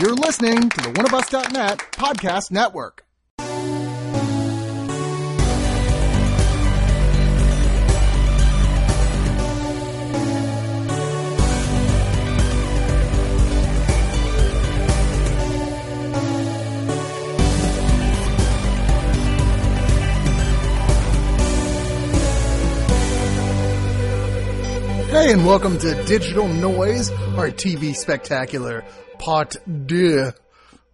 You're listening to the oneofus.net podcast network. Hey, and welcome to Digital Noise, our TV spectacular pot deux,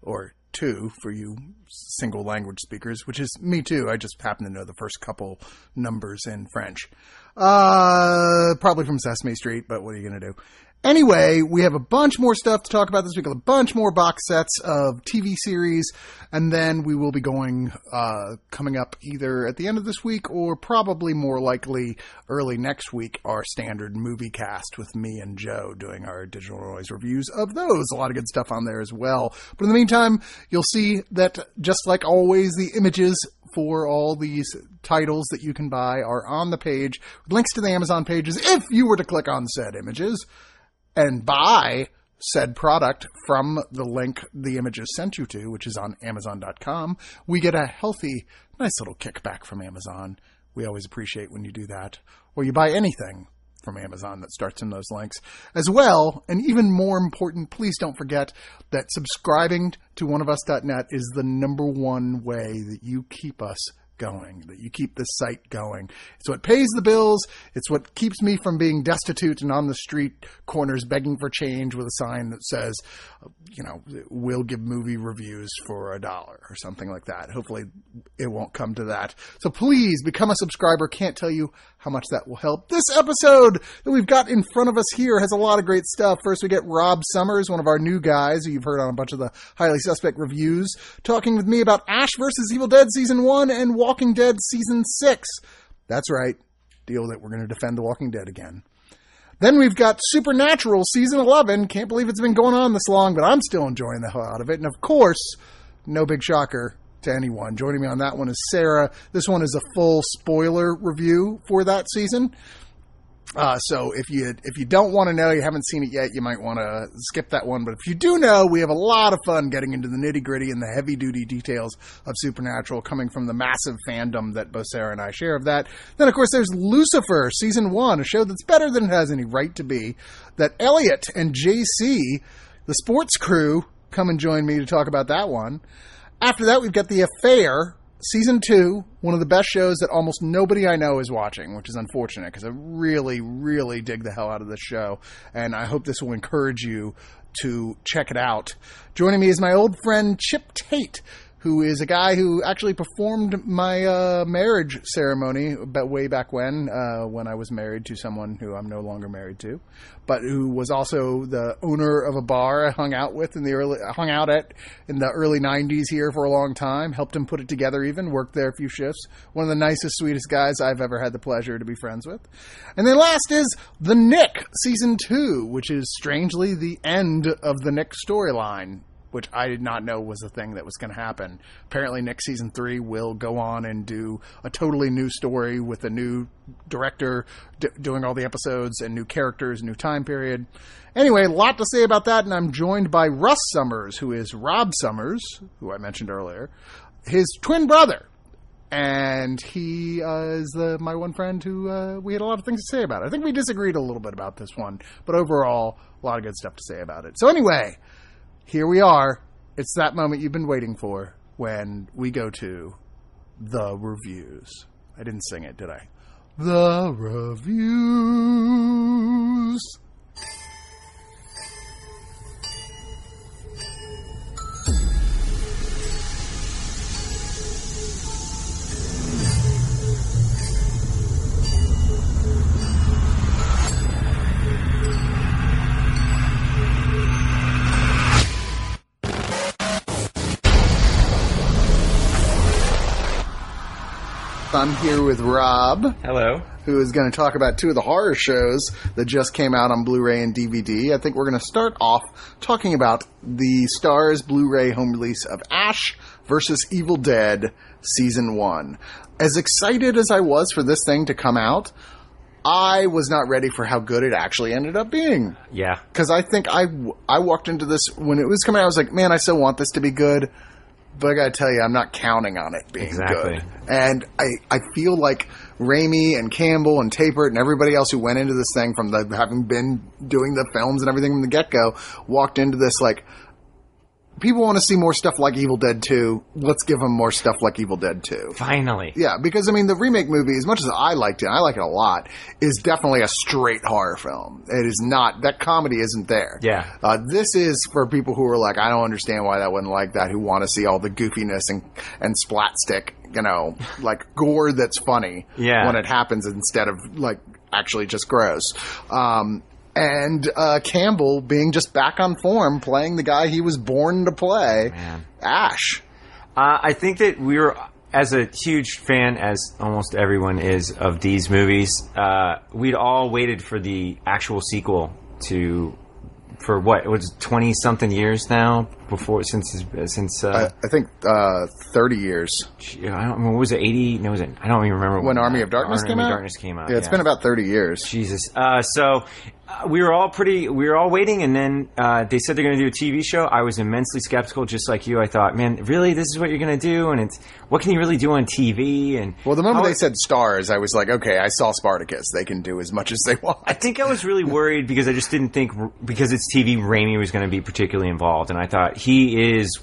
or two for you single language speakers, which is me too. I just happen to know the first couple numbers in French. Uh, probably from Sesame Street, but what are you going to do? Anyway, we have a bunch more stuff to talk about this week, a bunch more box sets of TV series, and then we will be going, uh, coming up either at the end of this week or probably more likely early next week, our standard movie cast with me and Joe doing our digital noise reviews of those. A lot of good stuff on there as well. But in the meantime, you'll see that just like always, the images for all these titles that you can buy are on the page. With links to the Amazon pages if you were to click on said images and buy said product from the link the images sent you to, which is on Amazon.com, we get a healthy, nice little kickback from Amazon. We always appreciate when you do that. Or you buy anything from Amazon that starts in those links as well. And even more important, please don't forget that subscribing to oneofus.net is the number one way that you keep us going, that you keep this site going. It's what pays the bills. It's what keeps me from being destitute and on the street corners begging for change with a sign that says, you know, we'll give movie reviews for a dollar or something like that. Hopefully it won't come to that. So please become a subscriber. Can't tell you how much that will help. This episode that we've got in front of us here has a lot of great stuff. First, we get Rob Summers, one of our new guys who you've heard on a bunch of the highly suspect reviews, talking with me about Ash versus Evil Dead season one and Walking Dead season six. That's right. Deal that we're going to defend The Walking Dead again. Then we've got Supernatural season 11. Can't believe it's been going on this long, but I'm still enjoying the hell out of it. And of course, no big shocker to anyone. Joining me on that one is Sarah. This one is a full spoiler review for that season. Uh, so if you if you don't want to know, you haven't seen it yet, you might want to skip that one. But if you do know, we have a lot of fun getting into the nitty gritty and the heavy duty details of Supernatural, coming from the massive fandom that both Sarah and I share of that. Then of course there's Lucifer season one, a show that's better than it has any right to be. That Elliot and JC, the sports crew, come and join me to talk about that one. After that, we've got The Affair, season two, one of the best shows that almost nobody I know is watching, which is unfortunate because I really, really dig the hell out of this show. And I hope this will encourage you to check it out. Joining me is my old friend Chip Tate, who is a guy who actually performed my uh, marriage ceremony but way back when, uh, when I was married to someone who I'm no longer married to, but who was also the owner of a bar I hung out with in the early, hung out at in the early '90s here for a long time. Helped him put it together, even worked there a few shifts. One of the nicest, sweetest guys I've ever had the pleasure to be friends with. And then last is the Knick season two, which is strangely the end of the Knick storyline which I did not know was a thing that was going to happen. Apparently, next season three will go on and do a totally new story with a new director d- doing all the episodes and new characters, new time period. Anyway, a lot to say about that, and I'm joined by Russ Summers, who is Rob Summers, who I mentioned earlier, his twin brother. And he uh, is the, my one friend who uh, we had a lot of things to say about. I think we disagreed a little bit about this one, but overall, a lot of good stuff to say about it. So, anyway, here we are. It's that moment you've been waiting for when we go to the reviews. I didn't sing it, did I? The reviews. I'm here with Rob, Hello. who is going to talk about two of the horror shows that just came out on Blu-ray and DVD. I think we're going to start off talking about the Starz Blu-ray home release of Ash versus Evil Dead Season 1. As excited as I was for this thing to come out, I was not ready for how good it actually ended up being. Yeah. Because I think I, I walked into this when it was coming out, I was like, man, I still want this to be good. But I gotta tell you, I'm not counting on it being Exactly. good. And I, I feel like Raimi and Campbell and Tapert and everybody else who went into this thing from the having been doing the films and everything from the get go walked into this like people want to see more stuff like Evil Dead 2. Let's give them more stuff like Evil Dead 2. Finally. Yeah, because I mean, the remake movie, as much as I liked it, I like it a lot, is definitely a straight horror film. It is not that comedy isn't there. Yeah. uh, this is for people who are like, I don't understand why that wasn't like that. Who want to see all the goofiness and and splat stick, you know, like gore that's funny. Yeah. when it happens instead of like actually just gross. Um, and uh, Campbell being just back on form, playing the guy he was born to play, Man. Ash. Uh, I think that we were, as a huge fan, as almost everyone is of these movies, uh, we'd all waited for the actual sequel to, for what, it was 20 something years now before, since, since, I, uh, I think uh, thirty years. I don't remember, what was it, 80? No, was it, I don't even remember. when Army of Darkness Army came out. Darkness came out. Yeah, it's been about thirty years. Jesus. Uh, so uh, we were all pretty, we were all waiting, and then uh, they said they're going to do a TV show. I was immensely skeptical, just like you. I thought, man, really, this is what you're going to do, and it's what can you really do on TV? And Well, the moment they said Starz, I was like, okay, I saw Spartacus. They can do as much as they want. I think I was really worried because I just didn't think because it's TV, Raimi was going to be particularly involved, and I thought he is,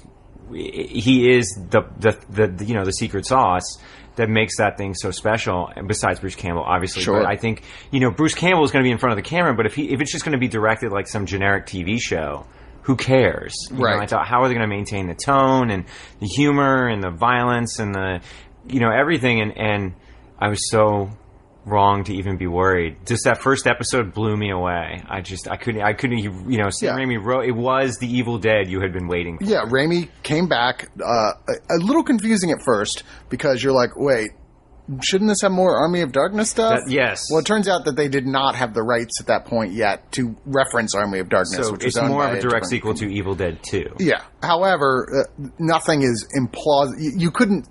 he is the the, the, the you know the secret sauce that makes that thing so special. And besides Bruce Campbell, obviously, Sure. but I think you know Bruce Campbell is going to be in front of the camera, but if he if it's just going to be directed like some generic TV show. Who cares? You know, Right. I thought, how are they going to maintain the tone and the humor and the violence and the, you know, everything? And and I was so wrong to even be worried. Just that first episode blew me away. I just I couldn't I couldn't you know Sam Yeah. Raimi wrote it was the Evil Dead you had been waiting for. Yeah, Raimi came back uh, a, a little confusing at first because you're like, wait, shouldn't this have more Army of Darkness stuff? That- yes. Well, it turns out that they did not have the rights at that point yet to reference Army of Darkness, So which more of a direct sequel to Evil Dead 2. Yeah. However, uh, nothing is implausible. You, you couldn't.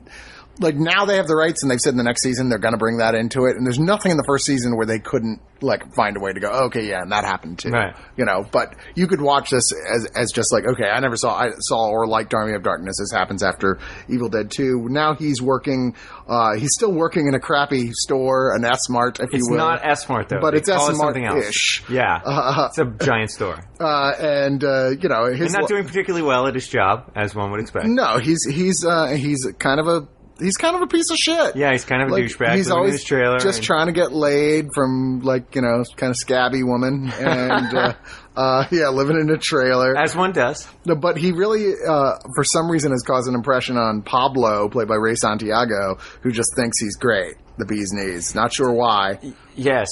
Like now they have the rights, and they've said in the next season they're going to bring that into it. And there's nothing in the first season where they couldn't like find a way to go. Okay, yeah, and that happened too. Right. You know, but you could watch this as as just like okay, I never saw I saw or liked Army of Darkness. This happens after Evil Dead Two. Now he's working. uh He's still working in a crappy store, an S Mart, if It's you will. It's not Smart though. But They it's S-Mart something else. ish. Yeah. it's a giant store. uh, and uh, you know he's not lo- doing particularly well at his job, as one would expect. No, he's he's uh, he's kind of a he's kind of a piece of shit. Yeah, he's kind of a douchebag. He's always just and- trying to get laid from like you know kind of scabby woman, and uh, uh, yeah, living in a trailer. as one does. No, but he really, uh, for some reason, has caused an impression on Pablo, played by Ray Santiago, who just thinks he's great. The bee's knees. Not sure why. Yes.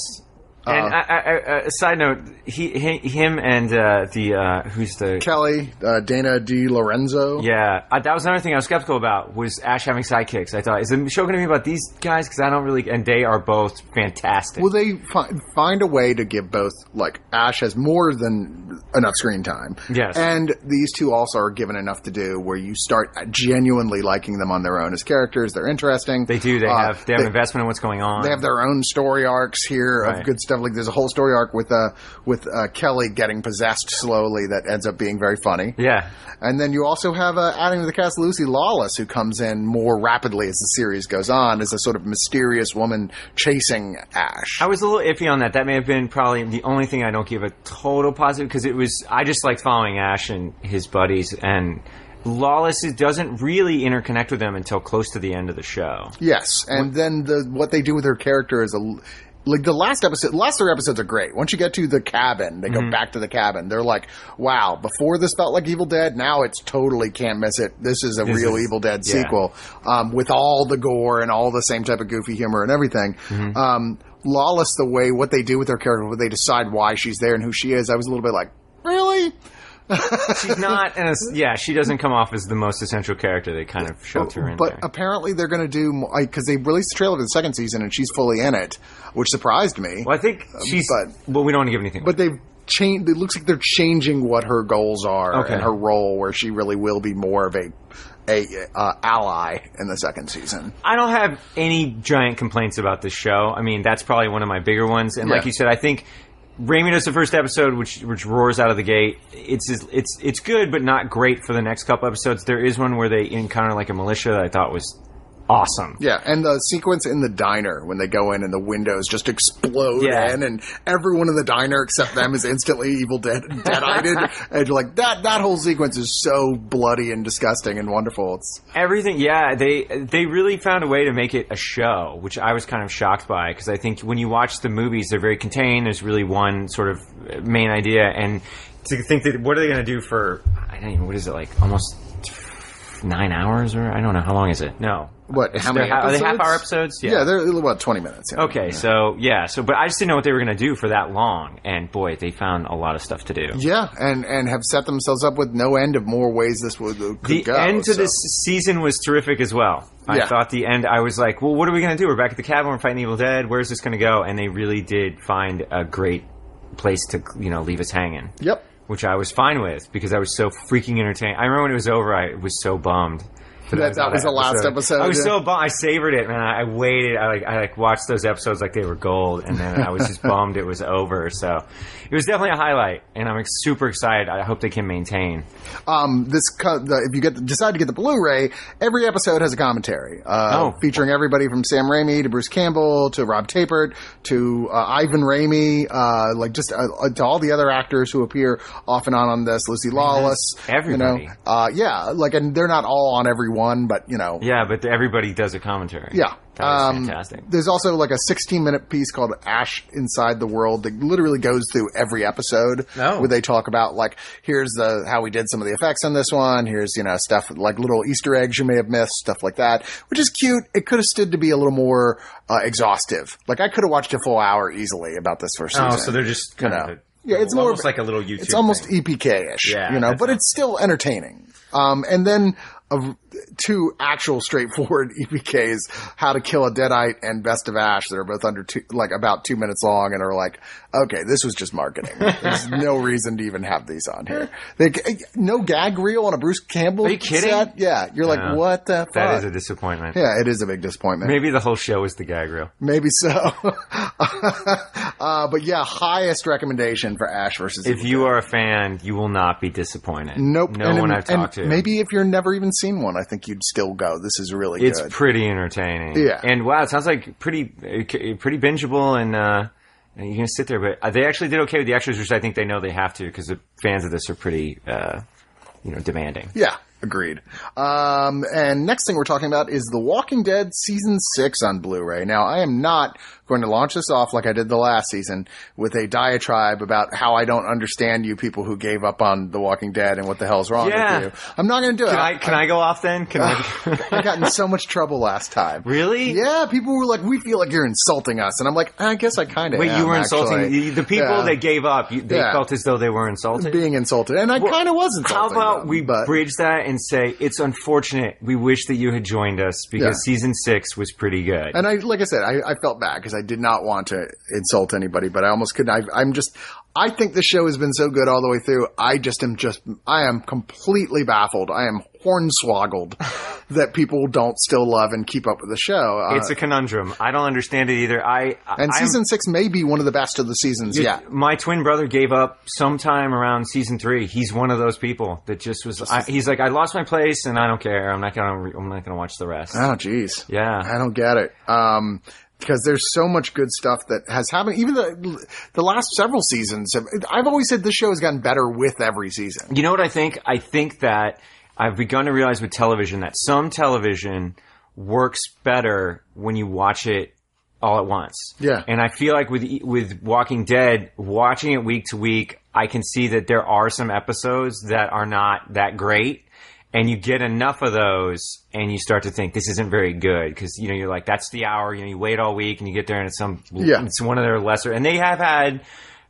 Uh, And I, I, I, a side note, he, he him and uh, the uh, who's the Kelly, uh, Dana DeLorenzo. Yeah, I, that was another thing I was skeptical about was Ash having sidekicks. I thought, is the show going to be about these guys? Because I don't really, and they are both fantastic. Will they fi- find a way to give both, like, Ash has more than enough screen time. Yes. And these two also are given enough to do where you start genuinely liking them on their own as characters. They're interesting. they do. They Uh, have they have investment in what's going on. They have their own story arcs here Right. of good stuff. Like there's a whole story arc with uh with uh, Kelly getting possessed slowly that ends up being very funny. yeah, And then you also have uh, adding to the cast Lucy Lawless, who comes in more rapidly as the series goes on as a sort of mysterious woman chasing Ash. I was a little iffy on that. That may have been probably the only thing I don't give a total positive because it was. I just liked following Ash and his buddies and. Lawless doesn't really interconnect with them until close to the end of the show. Yes, and then the what they do with her character is a like the last episode. The last three episodes are great. Once you get to the cabin, they Mm-hmm. go back to the cabin. They're like, "Wow!" Before this felt like Evil Dead. Now it's totally can't miss it. This is a This real is- Evil Dead yeah. sequel um, with all the gore and all the same type of goofy humor and everything. Mm-hmm. Um, Lawless, the way what they do with her character, what they decide why she's there and who she is, I was a little bit like, really. She's not, and yeah, she doesn't come off as the most essential character. They kind of shoved her in But there. apparently they're going to do because they released the trailer for the second season and she's fully in it, which surprised me. Well, I think she's. but- well, we don't want to give anything. But they've changed. It looks like they're changing what her goals are Okay. and her role, where she really will be more of a a uh, ally in the second season. I don't have any giant complaints about this show. I mean, that's probably one of my bigger ones. And like you said, I think Raimi does the first episode, which which roars out of the gate. It's it's it's good, but not great for the next couple episodes. There is one where they encounter like a militia that I thought was awesome. Yeah, and the sequence in the diner when they go in and the windows just explode Yeah. in, and everyone in the diner except them is instantly evil dead dead-eyed, and you're like that. That whole sequence is so bloody and disgusting and wonderful. It's Everything, yeah, they they really found a way to make it a show, which I was kind of shocked by because I think when you watch the movies, they're very contained. There's really one sort of main idea, and to think that what are they going to do for I don't even what is it like almost nine hours or I don't know how long is it? No, what? How many they're they half hour episodes? Yeah, they're about twenty minutes. yeah. Okay, so yeah, so but I just didn't know what they were going to do for that long, and boy, they found a lot of stuff to do. Yeah, and and have set themselves up with no end of more ways this would could the go. end to so. this season was terrific as well. I Yeah. thought the end. I was like, well, what are we going to do? We're back at the cabin. We're fighting Evil Dead. Where's this going to go? And they really did find a great place to you know leave us hanging. Yep. Which I was fine with because I was so freaking entertained. I remember when it was over, I was so bummed. That- that was the last episode, I was yeah. so bummed. I savored it, man. I waited. I like I like watched those episodes like they were gold, and then I was just bummed it was over. So it was definitely a highlight, and I'm super excited. I hope they can maintain. Um, this if you get decide to get the Blu-ray, every episode has a commentary, uh, Oh. featuring everybody from Sam Raimi to Bruce Campbell to Rob Tapert to uh, Ivan Raimi, uh, like just uh, to all the other actors who appear off and on on this. Lucy Lawless, everybody. You know, uh, yeah, like and they're not all on every one, but you know, Yeah, but everybody does a commentary. Yeah. That was Um, fantastic. There's also like a 16 minute piece called Ash Inside the World that literally goes through every episode Oh. where they talk about like, here's the, how we did some of the effects on this one. Here's, you know, stuff like little Easter eggs you may have missed, stuff like that, which is cute. It could have stood to be a little more, uh, exhaustive. Like I could have watched a full hour easily about this first season. Oh, so they're just kind You of know. a, Yeah, it's more almost of- like a little YouTube. it's almost thing. EPK-ish, Yeah, you know, but it's still entertaining. Um, and then of two actual straightforward EPKs, How to Kill a Deadite and Best of Ash that are both under two, like about two minutes long and are like, okay, this was just marketing. There's no reason to even have these on here. They, no gag reel on a Bruce Campbell Are you kidding? set? Yeah. You're like, Yeah. what the fuck? that is a disappointment. yeah, it is a big disappointment. Maybe the whole show is the gag reel. Maybe so. uh, but yeah, highest recommendation for Ash versus If you are a fan, you will not be disappointed. Nope. No and, one I've talked and to. Maybe if you're never even seen one, I think you'd still go. This is really it's good. pretty entertaining. Yeah. and wow, it sounds like pretty uh, pretty bingeable, and uh, and you can sit there. But uh, they actually did okay with the extras, which I think they know they have to because the fans of this are pretty, uh, you know, demanding. yeah, agreed. Um, and next thing we're talking about is The Walking Dead season six on Blu-ray. Now, I am not going to launch this off like I did the last season with a diatribe about how I don't understand you people who gave up on The Walking Dead and what the hell's wrong Yeah. with you. I'm not going to do it. Can I can I go off then? Can I? I got in so much trouble last time. really? Yeah, people were like, "We feel like you're insulting us," and I'm like, "I guess I kind of." Wait, you were insulting the, people Yeah. that gave up. They Yeah. felt as though they were insulted. being insulted, and I kind of wasn't. How about them, we but bridge that and say it's unfortunate. We wish that you had joined us because Yeah. season six was pretty good. And I, like I said, I, I felt bad because I did not want to insult anybody, but I almost couldn't. I, I'm just, I think the show has been so good all the way through. I just am just, I am completely baffled. I am hornswoggled that people don't still love and keep up with the show. Uh, it's a conundrum. I don't understand it either. I and I'm- season six may be one of the best of the seasons Yeah, My twin brother gave up sometime around season three. He's one of those people that just was. I, he's like, I lost my place, and I don't care. I'm not gonna. I'm not gonna watch the rest. Oh, jeez. Yeah. I don't get it. Um, because there's so much good stuff that has happened. Even the the last several seasons, have, I've always said this show has gotten better with every season. You know what I think? I think that I've begun to realize with television that some television works better when you watch it all at once. Yeah. And I feel like with with Walking Dead, watching it week to week, I can see that there are some episodes that are not that great. And you get enough of those, and you start to think this isn't very good because you know you're like that's the hour. You know you wait all week, and you get there, and it's some Yeah. it's one of their lesser. And they have had,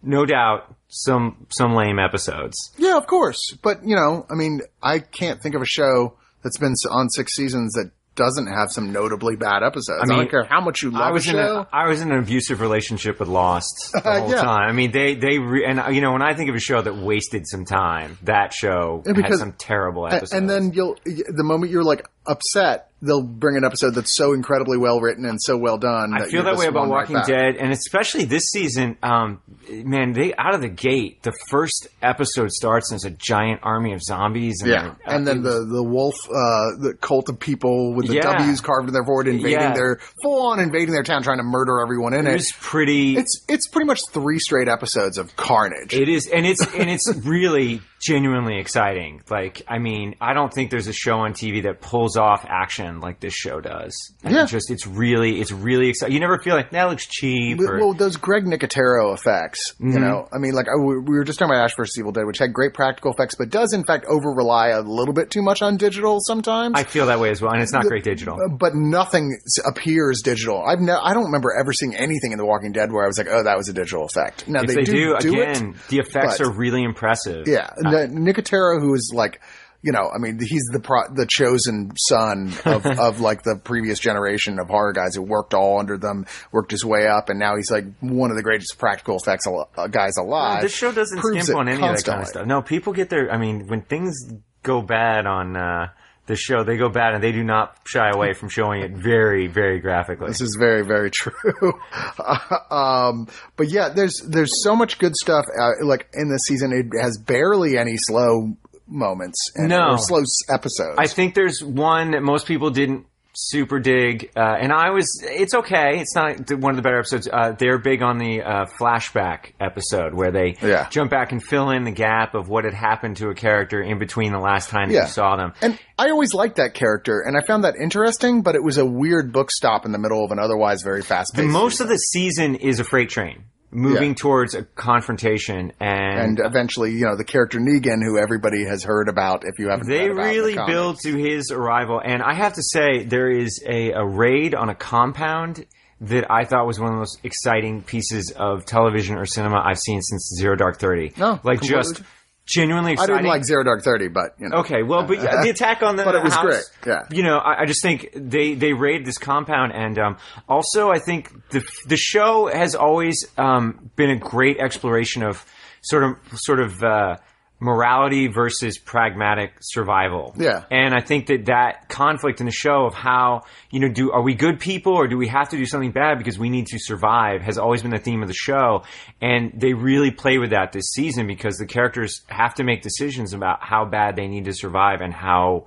no doubt, some some lame episodes. Yeah, of course. But, you know, I mean, I can't think of a show that's been on six seasons that doesn't have some notably bad episodes. I, mean, don't care how much you love I was a in show. a I was in an abusive relationship with Lost the whole yeah. time. I mean, they they re- and uh, you know when I think of a show that wasted some time, that show because- has some terrible episodes. and then you'll the moment you're like upset, they'll bring an episode that's so incredibly well written and so well done. I feel that way about won right Walking. Dead, and especially this season. Um, man, they out of the gate, the first episode starts and it's a giant army of zombies. And Yeah, and then the the wolf, uh, the cult of people with the Yeah. W's carved in their forehead, invading Yeah. their full on invading their town, trying to murder everyone in it it. was pretty. It's it's pretty much three straight episodes of carnage. It is, and it's and it's really genuinely exciting. Like, I mean, I don't think there's a show on TV that pulls off action like this show does. And Yeah. it's just it's really it's really exciting. You never feel like that looks cheap. Or, well, those Greg Nicotero effects, you Mm-hmm. know, I mean, like I, we were just talking about Ash vs. Evil Dead, which had great practical effects, but does in fact over rely a little bit too much on digital sometimes. I feel that way as well, and it's not great digital. but nothing appears digital. I've ne- I don't remember ever seeing anything in The Walking Dead where I was like, "Oh, that was a digital effect." Now if they, they, do, do, do again, it. the effects but- are really impressive. Yeah, the, Nicotero, who is like, you know, I mean, he's the pro- the chosen son of, of like the previous generation of horror guys who worked all under them, worked his way up, and now he's like one of the greatest practical effects al- uh, guys alive. this show doesn't skimp on any of that kind of stuff. No, people get their. I mean, when things go bad on uh, the show, they go bad, and they do not shy away from showing it very, very graphically. This is very, very true. um, but yeah, there's there's so much good stuff. Uh, like in this season, it has barely any slow moments and No. slow episodes. I think there's one that most people didn't super dig, uh, and I was. It's okay. It's not one of the better episodes. Uh, they're big on the uh, flashback episode where they Yeah. jump back and fill in the gap of what had happened to a character in between the last time that Yeah. you saw them. And I always liked that character, and I found that interesting. But it was a weird book stop in the middle of an otherwise very fast paced. Most of the season is a freight train moving Yeah. towards a confrontation, and, and eventually, you know, the character Negan, who everybody has heard about, if you haven't, they read about in the really build to his arrival. And I have to say, there is a, a raid on a compound that I thought was one of the most exciting pieces of television or cinema I've seen since Zero Dark Thirty. No, like completely. just genuinely I didn't like Zero Dark Thirty, but you know, Okay, well, but yeah, the attack on the But it was house, great, yeah. You know, I, I just think they they raid this compound, and um, also I think the the show has always um, been a great exploration of sort of sort of uh, morality versus pragmatic survival. Yeah. and I think that that conflict in the show of how you know do are we good people or do we have to do something bad because we need to survive has always been the theme of the show, and they really play with that this season because the characters have to make decisions about how bad they need to survive and how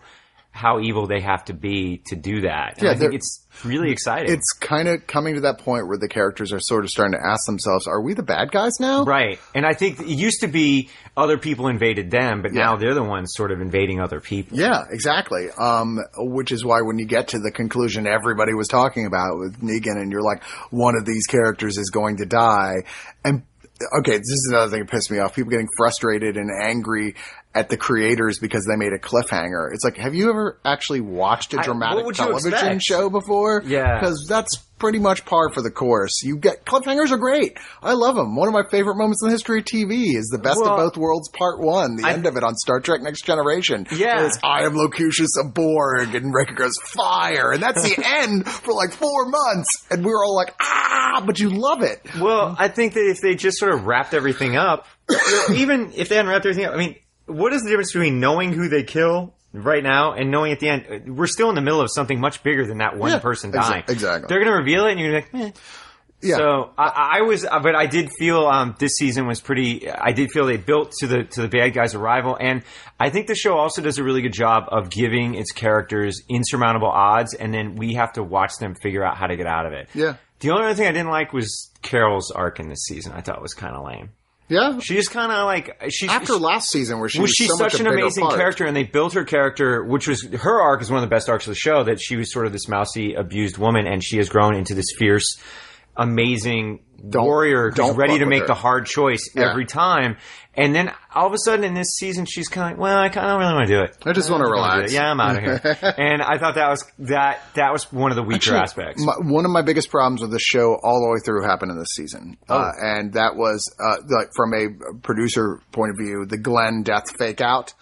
how evil they have to be to do that. And Yeah, I think it's really exciting. it's kind of coming to that point where the characters are sort of starting to ask themselves, "Are we the bad guys now?" Right. And I think it used to be other people invaded them, but now they're the ones sort of invading other people. Yeah, exactly. Um, which is why when you get to the conclusion everybody was talking about with Negan, and you're like, one of these characters is going to die, and okay, this is another thing that pissed me off. People getting frustrated and angry at the creators because they made a cliffhanger. It's like, have you ever actually watched a dramatic you television show before? Yeah. because that's pretty much par for the course. You get cliffhangers are great. I love them. One of my favorite moments in the history of TV is the Best Well, of Both Worlds Part One, the I- end of it on Star Trek Next Generation. Yeah. Where it's, I am Locutus of Borg, and Riker goes fire, and that's the end for like four months, and we were all like, ah, but you love it. Well, I think that if they just sort of wrapped everything up, even if they hadn't wrapped everything up, I mean, what is the difference between knowing who they kill right now and knowing at the end we're still in the middle of something much bigger than that one Yeah, person dying? exactly. They're going to reveal it, and you're going to be like, eh. Yeah. So I, I was, but I did feel um, this season was pretty. I did feel they built to the to the bad guys' arrival, and I think the show also does a really good job of giving its characters insurmountable odds, and then we have to watch them figure out how to get out of it. Yeah. The only other thing I didn't like was Carol's arc in this season. I thought was kind of lame. Yeah. She just kind of like she After last season, where she was was, she so such an amazing part. character, and they built her character, which was her arc is one of the best arcs of the show. That she was sort of this mousy, abused woman, and she has grown into this fierce, amazing warrior who's don't ready to make her. the hard choice Yeah. every time. And then all of a sudden in this season, she's kind of like, well, I kind of really want to do it. I just want to relax. Yeah, I'm out of here. and I thought that was that that was one of the weaker Actually, aspects. my- one of my biggest problems with the show all the way through happened in this season, Oh. uh, and that was uh, like from a producer point of view, the Glenn death fake out.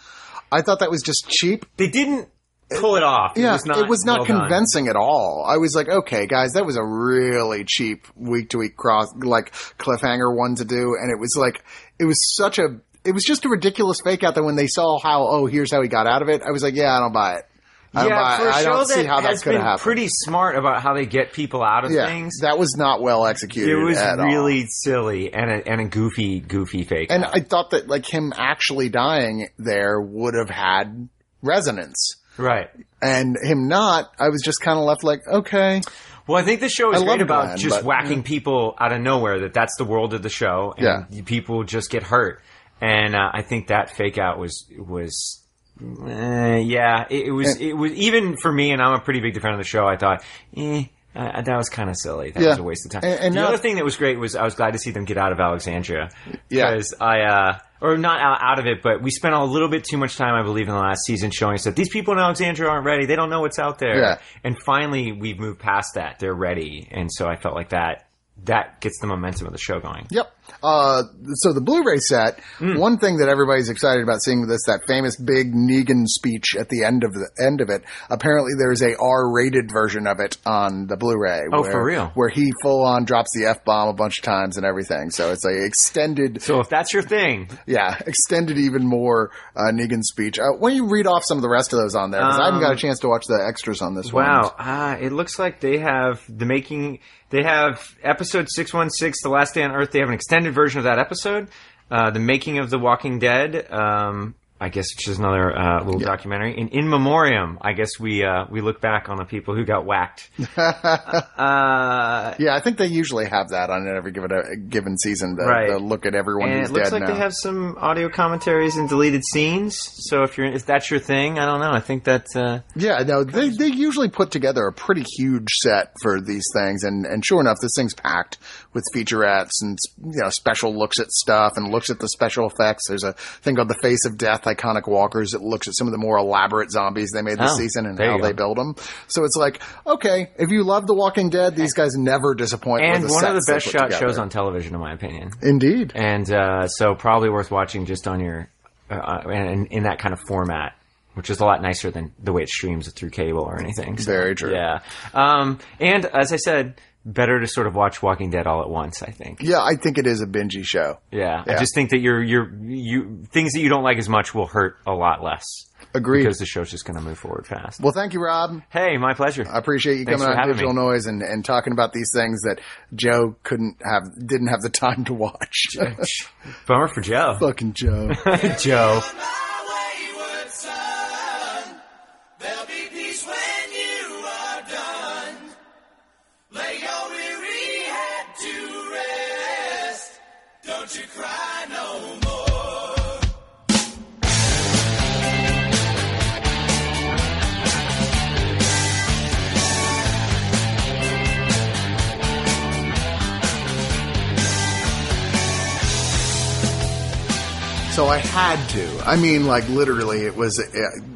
I thought that was just cheap. they didn't pull it off. Yeah, it was not, well done. convincing at all. I was like, okay, guys, that was a really cheap week to week cross, like cliffhanger one to do, and it was like, it was such a, it was just a ridiculous fake out that when they saw how, oh, here's how he got out of it, I was like, yeah, I don't buy it. I yeah, buy, for a I show that has been pretty smart about how they get people out of yeah, things. that was not well executed. it was at all. really silly and a, and a goofy, goofy fake. And out. I thought that like him actually dying there would have had resonance. Right. And him not, I was just kind of left like, okay. Well, I think the show is I great about Glenn, just but- whacking people out of nowhere. That that's the world of the show, and Yeah. people just get hurt. And uh, I think that fake out was was. eh, yeah, it, it was. It was even for me, and I'm a pretty big defender of the show. I thought, eh, uh, that was kind of silly. That Yeah. was a waste of time. And- and the now- other thing that was great was I was glad to see them get out of Alexandria. Yeah. because I, uh, or not out, of it, but we spent a little bit too much time, I believe, in the last season showing us that these people in Alexandria aren't ready. They don't know what's out there. Yeah. And finally, we've moved past that. They're ready, and so I felt like that that gets the momentum of the show going. Yep. Uh, so the Blu-ray set, Hmm. one thing that everybody's excited about seeing with this, that famous big Negan speech at the end of the end of it. Apparently there's a R-rated version of it on the Blu-ray. Oh, where- for real? Where he full on drops the F-bomb a bunch of times and everything. So it's a extended, So if that's your thing, yeah, extended even more, uh, Negan speech. Uh, why don't you read off some of the rest of those on there? Cause I haven't got a chance to watch the extras on this one. Um, wow, ah, it looks like they have the making. They have episode six one six, the last day on Earth. They have an extended version of that episode. Uh, the making of the Walking Dead. Um, I guess it's just another uh, little documentary. And in memoriam, I guess we uh, we look back on the people who got whacked. uh, Yeah, I think they usually have that on every given, a given season. The, Right. the look at everyone and who's it looks dead like now. they have some audio commentaries and deleted scenes. So if you're if that's your thing, I don't know. I think that uh, Yeah, no, they they usually put together a pretty huge set for these things, and and sure enough, this thing's packed with featurettes and you know special looks at stuff and looks at the special effects. There's a thing called the Face of Death, iconic walkers. that looks at some of the more elaborate zombies they made this Oh, season and how they build them. So it's like, okay, if you love The Walking Dead, these guys never disappoint. and with the one of the best shot together. shows on television, in my opinion. Indeed. and uh, so probably worth watching just on your uh, and in that kind of format, which is a lot nicer than the way it streams through cable or anything. So, Very true. Yeah, um, and as I said, better to sort of watch Walking Dead all at once. I think. Yeah, I think it is a bingey show. Yeah, I just think that your your you things that you don't like as much will hurt a lot less Agreed. because the show's just going to move forward fast. Well, thank you, Rob. Hey, my pleasure. I appreciate you Thanks coming on Digital me. Noise and, and talking about these things that Joe couldn't have, didn't have the time to watch. Bummer for Joe. Fucking Joe. Joe. I mean, like literally, it was uh,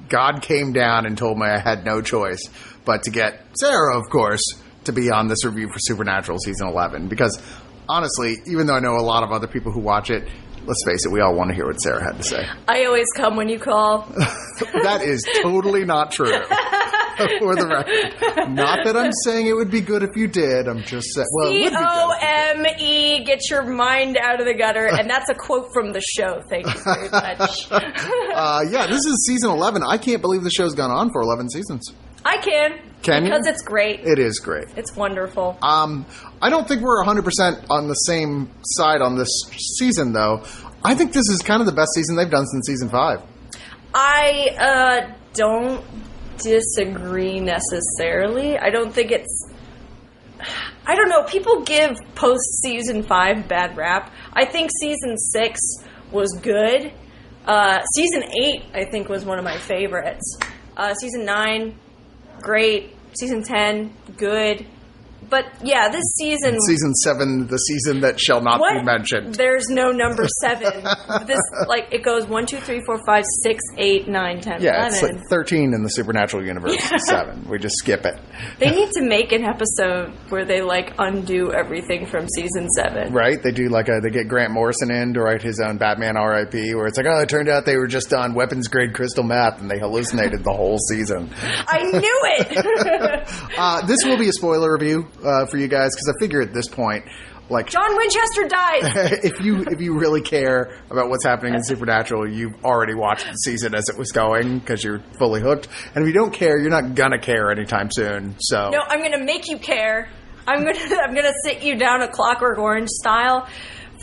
God came down and told me I had no choice but to get Sarah, of course, to be on this review for Supernatural season eleven. Because honestly, even though I know a lot of other people who watch it, let's face it, we all want to hear what Sarah had to say. I always come when you call. that is totally not true. For the record, not that I'm saying it would be good if you did. I'm just saying. Well, C would be good O you. M E, get your mind out of the gutter. And that's a quote from the show. Thank you very much. Uh, yeah, this is season 11. I can't believe the show's gone on for 11 seasons. I can. Can you? Because it's great. It is great. It's wonderful. Um, I don't think we're 100% on the same side on this season, though. I think this is kind of the best season they've done since season five. I uh, don't disagree necessarily. I don't think it's. I don't know. People give post season five bad rap. I think season six was good. Uh, season eight, I think, was one of my favorites. Uh, season nine, great. Season ten, good. But yeah, this season. Season seven, the season that shall not what? be mentioned. There's no number seven. this like it goes one, two, three, four, five, six, eight, nine, ten, Yeah, it's eleven. like 13 in the supernatural universe. Seven. We just skip it. They need to make an episode where they like undo everything from season seven. Right? They do like a, they get Grant Morrison in to write his own Batman RIP, where it's like, oh, it turned out they were just on weapons grade crystal meth and they hallucinated the whole season. I knew it. Uh, this will be a spoiler review uh, for you guys because I figure at this point, like, John Winchester died. if you if you really care about what's happening in Supernatural, you've already watched the season as it was going because you're fully hooked. And if you don't care, you're not gonna care anytime soon. So No, I'm gonna make you care. I'm gonna I'm gonna sit you down a Clockwork Orange style,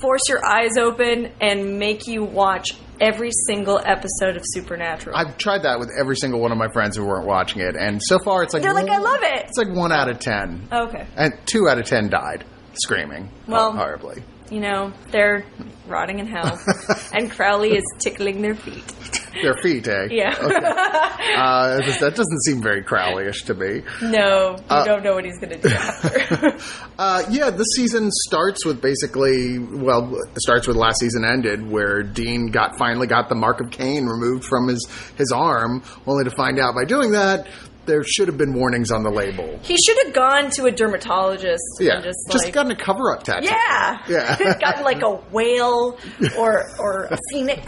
force your eyes open, and make you watch every single episode of Supernatural. I've tried that with every single one of my friends who weren't watching it, and so far it's like They're like, "I love it." It's like one out of ten, okay, and two out of ten died screaming Well- horribly. You know they're rotting in hell, and Crowley is tickling their feet. Their feet, eh? Yeah. Uh, that doesn't seem very Crowley-ish to me. no, you don't know what he's gonna do after. Uh, yeah, this season starts with basically, well, it starts with last season ended, where Dean got finally got the mark of Cain removed from his his arm, only to find out by doing that there should have been warnings on the label. he should have gone to a dermatologist. Yeah, and just, just like, gotten a cover up tattoo. Yeah. Yeah. Gotten like a whale or or a phoenix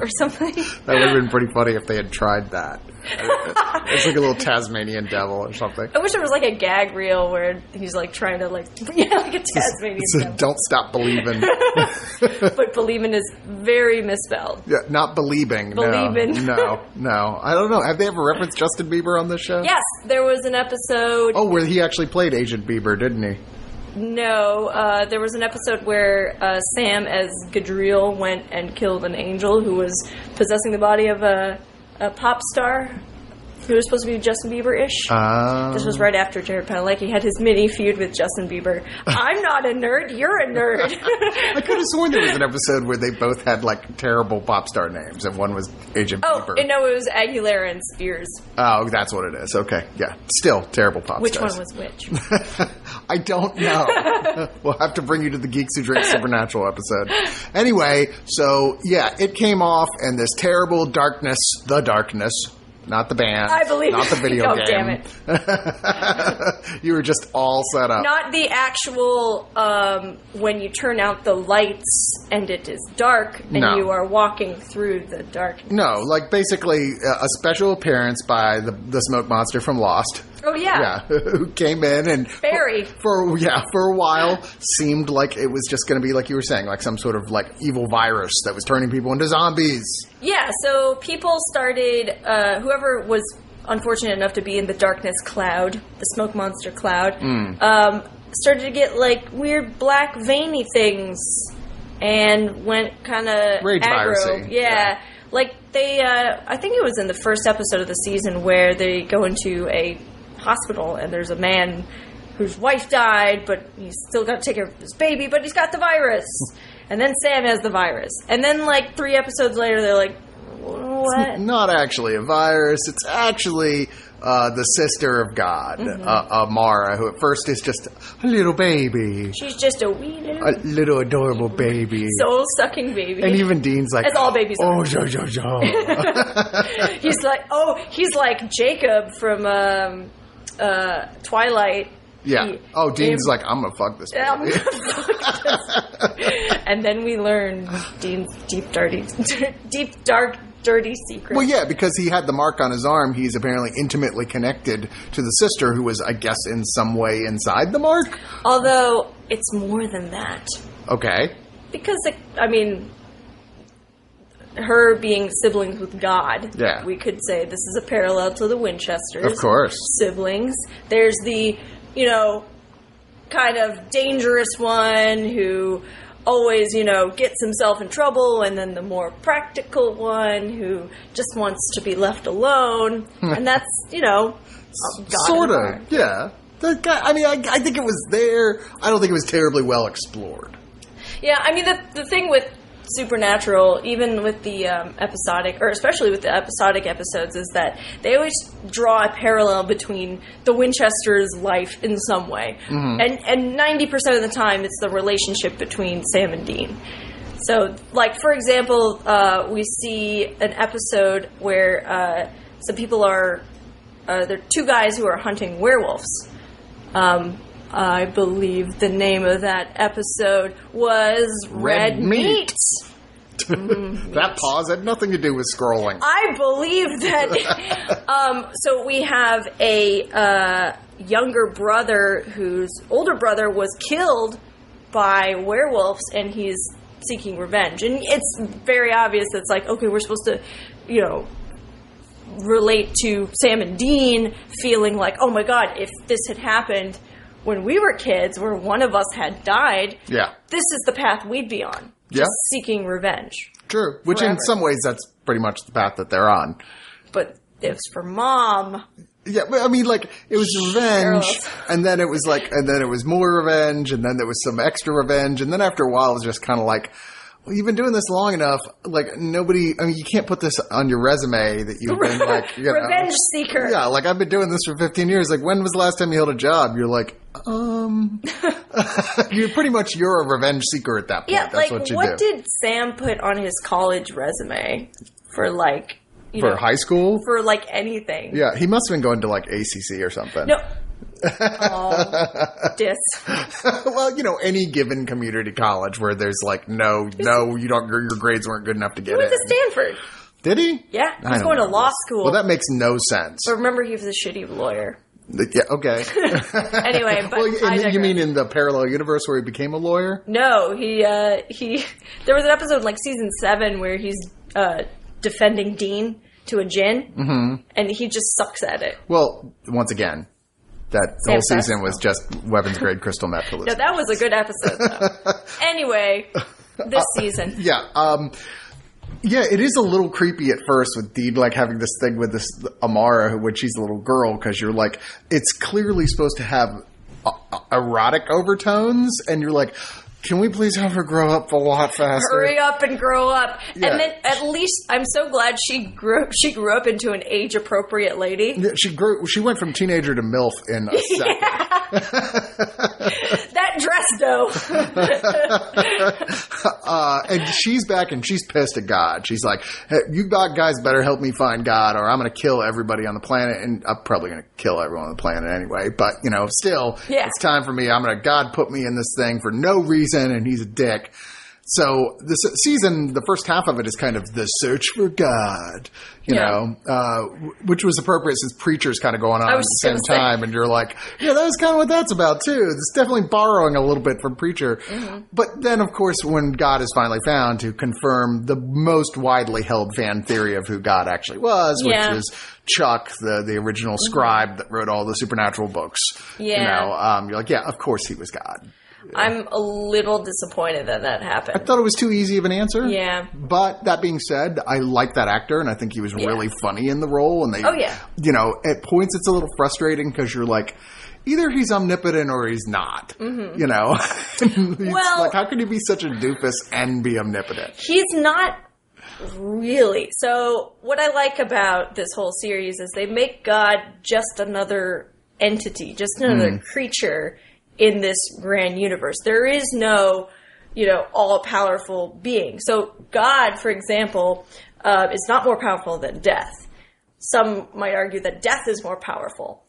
or something. That would have been pretty funny if they had tried that. it's like a little Tasmanian devil or something. I wish there was like a gag reel where he's like trying to like yeah, like a Tasmanian So devil. don't stop believing. But believing is very misspelled. Yeah, not believing. Believing. No, no, no. I don't know. Have they ever referenced Justin Bieber on this show? Yes, there was an episode. Oh, where he actually played Agent Bieber, didn't he? No, uh, there was an episode where uh, Sam, as Gadriel, went and killed an angel who was possessing the body of a, a pop star who was supposed to be Justin Bieber ish. Uh, This was right after Jared Padalecki had his mini feud with Justin Bieber. I'm not a nerd. You're a nerd. I could have sworn there was an episode where they both had like terrible pop star names, and one was Agent oh, Bieber. and no, it was Aguilera and Spears. Oh, that's what it is. Okay, yeah, still terrible pop Which stars. one was which? I don't know. we'll have to bring you to the Geeks Who Drink Supernatural episode. Anyway, so yeah, it came off, and this terrible darkness, the darkness, not the band, I believe not the video Oh, game. damn it! you were just all set up. Not the actual um, when you turn out the lights and it is dark and No. you are walking through the darkness. no, like basically uh, a special appearance by the the smoke monster from Lost. Oh yeah, Yeah, who came in and Barry. for yeah for a while seemed like it was just going to be like you were saying, like some sort of like evil virus that was turning people into zombies. Yeah, so people started, uh, whoever was unfortunate enough to be in the darkness cloud, the smoke monster cloud, Hmm. um, started to get like weird black veiny things and went kind of Rage aggro. virusy. Yeah. Yeah. Like they, uh, I think it was in the first episode of the season where they go into a hospital and there's a man whose wife died, but he's still got to take care of his baby, but he's got the virus. And then Sam has the virus. And then, like, three episodes later, they're like, what? Not actually a virus. It's actually uh, the sister of God, Mm-hmm. uh, Amara, who at first is just a little baby, She's just a wee little a little adorable baby. soul sucking baby. and even Dean's like, As all babies. Oh, jo, jo, jo. he's like, oh, he's like Jacob from um, uh, Twilight. yeah. He- Oh, Dean's like, I'm gonna fuck this Um, baby. and then we learn Dean's deep, dirty, deep, dark, dirty secret. Well, yeah, because he had the mark on his arm, he's apparently intimately connected to the sister, who was, I guess, in some way inside the mark. Although it's more than that. Okay. because it, I mean, her being siblings with God. Yeah. we could say this is a parallel to the Winchesters. Of course. siblings. There's the you know kind of dangerous one who always you know gets himself in trouble, and then the more practical one who just wants to be left alone, and that's you know. God Sort of, yeah. The guy, I mean, I, I think it was there. I don't think it was terribly well explored. Yeah, I mean the the thing with Supernatural, even with the um, episodic, or especially with the episodic episodes, is that they always draw a parallel between the Winchester's life in some way, and and ninety percent of the time, it's the relationship between Sam and Dean. So, like for example, uh, we see an episode where uh, some people are uh, there are two guys who are hunting werewolves. Um, I believe the name of that episode was Red, Red Meat. Meat. That pause had nothing to do with scrolling. I believe that. um, so we have a uh, younger brother whose older brother was killed by werewolves, and he's seeking revenge. And it's very obvious. that It's like okay, we're supposed to, you know, relate to Sam and Dean feeling like, oh my god, if this had happened when we were kids, where one of us had died, Yeah, this is the path we'd be on. Yeah. Seeking revenge. true. Which in some ways, that's pretty much the path that they're on. But it was for mom. Yeah, but I mean, like it was revenge, Girls. and then it was like, and then it was more revenge, and then there was some extra revenge, and then after a while, it was just kind of like, you've been doing this long enough. Like nobody, I mean, you can't put this on your resume that you've been like, you know, Revenge seeker. Yeah, like I've been doing this for 15 years. Like, when was the last time you held a job? You're like, um, you're pretty much you're a revenge seeker at that point. Yeah, That's like what what, did Sam put on his college resume for like you for know, high school. for like anything? yeah, he must have been going to like ACC or something. No. Dis. well, you know, any given community college where there's like no, no, you don't, your, your grades weren't good enough to get He went in. to Stanford. Did he? Yeah, he's don't going to law school. Well, that makes no sense. but remember, he was a shitty lawyer. Yeah, okay. Anyway, but well, I you mean in the parallel universe where he became a lawyer? No, he uh, he. There was an episode like season seven where he's uh, defending Dean to a gin, mm-hmm. and he just sucks at it. Well, once again, that Sam whole season was just weapons grade crystal meth. No, that was a good episode. Though. anyway, this Uh, season. Yeah. Um, yeah, it is a little creepy at first with Dean like having this thing with this Amara when she's a little girl because you're like, it's clearly supposed to have uh, erotic overtones, and you're like, can we please have her grow up a lot faster? Hurry up and grow up, Yeah. and then at least I'm so glad she grew. She grew up into an age appropriate lady. Yeah, She grew. She went from teenager to milf in a second. That dress, though. Uh, and she's back and she's pissed at God. She's like, hey, you got guys better help me find God or I'm going to kill everybody on the planet. And I'm probably going to kill everyone on the planet anyway. But, you know, still, Yeah. it's time for me. I'm going to, God put me in this thing for no reason and he's a dick. So this season, the first half of it is kind of the search for God, you Yeah. know, uh, which was appropriate since preacher's kind of going on at the same time. And you're like, yeah, that's kind of what that's about too. It's definitely borrowing a little bit from preacher. Mm-hmm. But then, of course, when God is finally found to confirm the most widely held fan theory of who God actually was, which Yeah. Mm-hmm. was Chuck, the, the original scribe that wrote all the supernatural books. You know, um, you're like, yeah, of course he was God. I'm a little disappointed that that happened. I thought it was too easy of an answer. Yeah. But that being said, I like that actor, and I think he was really funny in the role. And they, Oh, yeah. you know, at points it's a little frustrating because you're like, either he's omnipotent or he's not. You know, Mm-hmm. Well- like how can you be such a doofus and be omnipotent? He's not really. So, what I like about this whole series is they make God just another entity, just another creature in this grand universe. There is no, you know, all powerful being. So, God, for example, uh, is not more powerful than death. Some might argue that death is more powerful.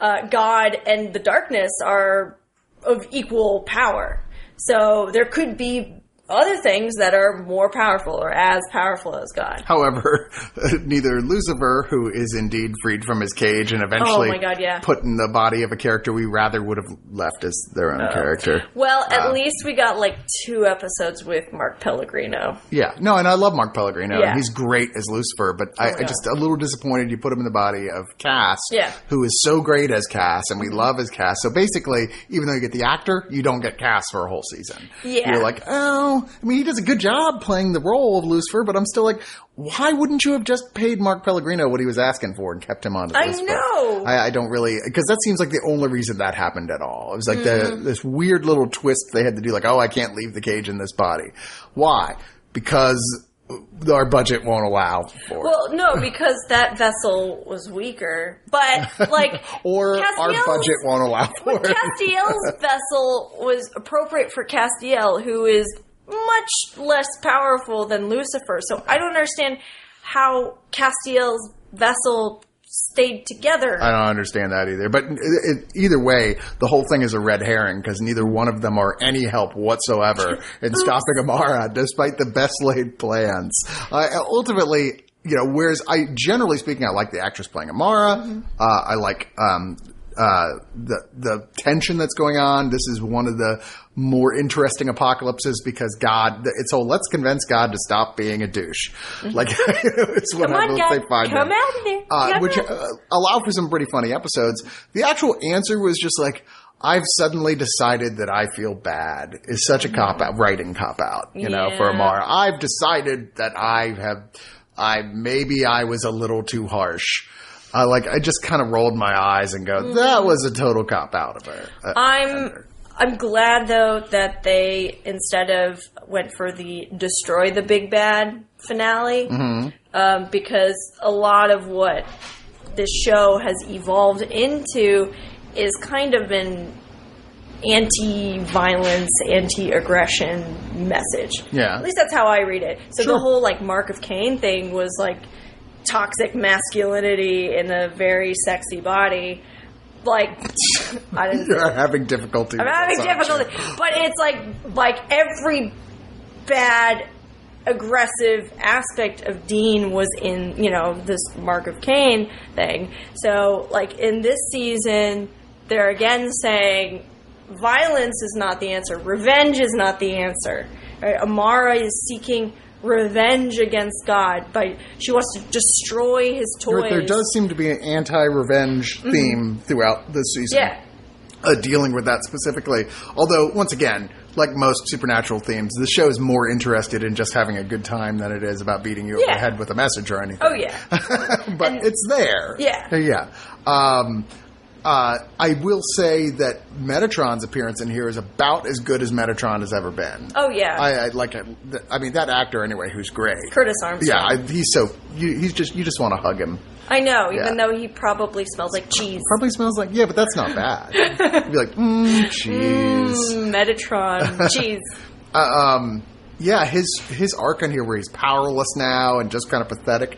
Uh, God and the darkness are of equal power. So there could be other things that are more powerful or as powerful as God. However, neither Lucifer, who is indeed freed from his cage and eventually Oh my God, yeah. put in the body of a character we rather would have left as their own character. Well, at Uh, least we got like two episodes with Mark Pellegrino. Yeah, no, and I love Mark Pellegrino. Yeah. Oh He's great as Lucifer, but I, I just a little disappointed you put him in the body of Cass, Yeah. who is so great as Cass, and we love as Cass. So basically, even though you get the actor, you don't get Cass for a whole season. Yeah. You're like, oh, I mean, he does a good job playing the role of Lucifer, but I'm still like, why wouldn't you have just paid Mark Pellegrino what he was asking for and kept him on? I Lucifer? know. I, I don't really because that seems like the only reason that happened at all. It was like Mm-hmm. the this weird little twist they had to do, like, oh, I can't leave the cage in this body. Why? because our budget won't allow for it. Well, no, because that vessel was weaker. But like, or our budget won't allow for. Castiel's vessel was appropriate for Castiel, who is much less powerful than Lucifer. So I don't understand how Castiel's vessel stayed together. I don't understand that either. But it, it, either way, the whole thing is a red herring because neither one of them are any help whatsoever in stopping Amara, despite the best laid plans. Uh, ultimately, you know, whereas I, generally speaking, I like the actress playing Amara. Uh, I like um, uh, the the tension that's going on. This is one of the more interesting apocalypses because God, it's all let's convince God to stop being a douche. Like it's what I will say find come out of there. Uh, which uh, allow for some pretty funny episodes. The actual answer was just like, I've suddenly decided that I feel bad is such a cop out, writing cop out, you know, for Yeah. Amara. I've decided that I have, I, maybe I was a little too harsh. Uh, like, I just kind of rolled my eyes and go, that was a total cop out of her. Uh, I'm I'm glad though that they instead of went for the destroy the big bad finale um, because a lot of what this show has evolved into is kind of an anti-violence, anti-aggression message. Yeah. At least that's how I read it. So Sure. the whole like Mark of Cain thing was like toxic masculinity in a very sexy body. Like I didn't you're having difficulty. I'm having difficulty, but it's like like every bad aggressive aspect of Dean was in you know this Mark of Cain thing. So like in this season, they're again saying violence is not the answer, revenge is not the answer. Right? Amara is seeking revenge against God by she wants to destroy his toys. There- There does seem to be an anti-revenge theme throughout this season. yeah. uh, dealing with that specifically. Although, once again, like most supernatural themes, the show is more interested in just having a good time than it is about beating you over the head with a message or anything. Oh yeah. but And- it's there. Yeah. Yeah. Um, uh, I will say that Metatron's appearance in here is about as good as Metatron has ever been. Oh yeah. I, I like. I mean, that actor anyway, who's great. Curtis Armstrong. Yeah, I, he's so. You, he's just. You just want to hug him. I know, even Yeah. though he probably smells like cheese. Probably smells like. Yeah, but that's not bad. You'd be like, mmm, cheese. Mm, Metatron cheese. Uh, um, yeah, his his arc on here where he's powerless now and just kind of pathetic.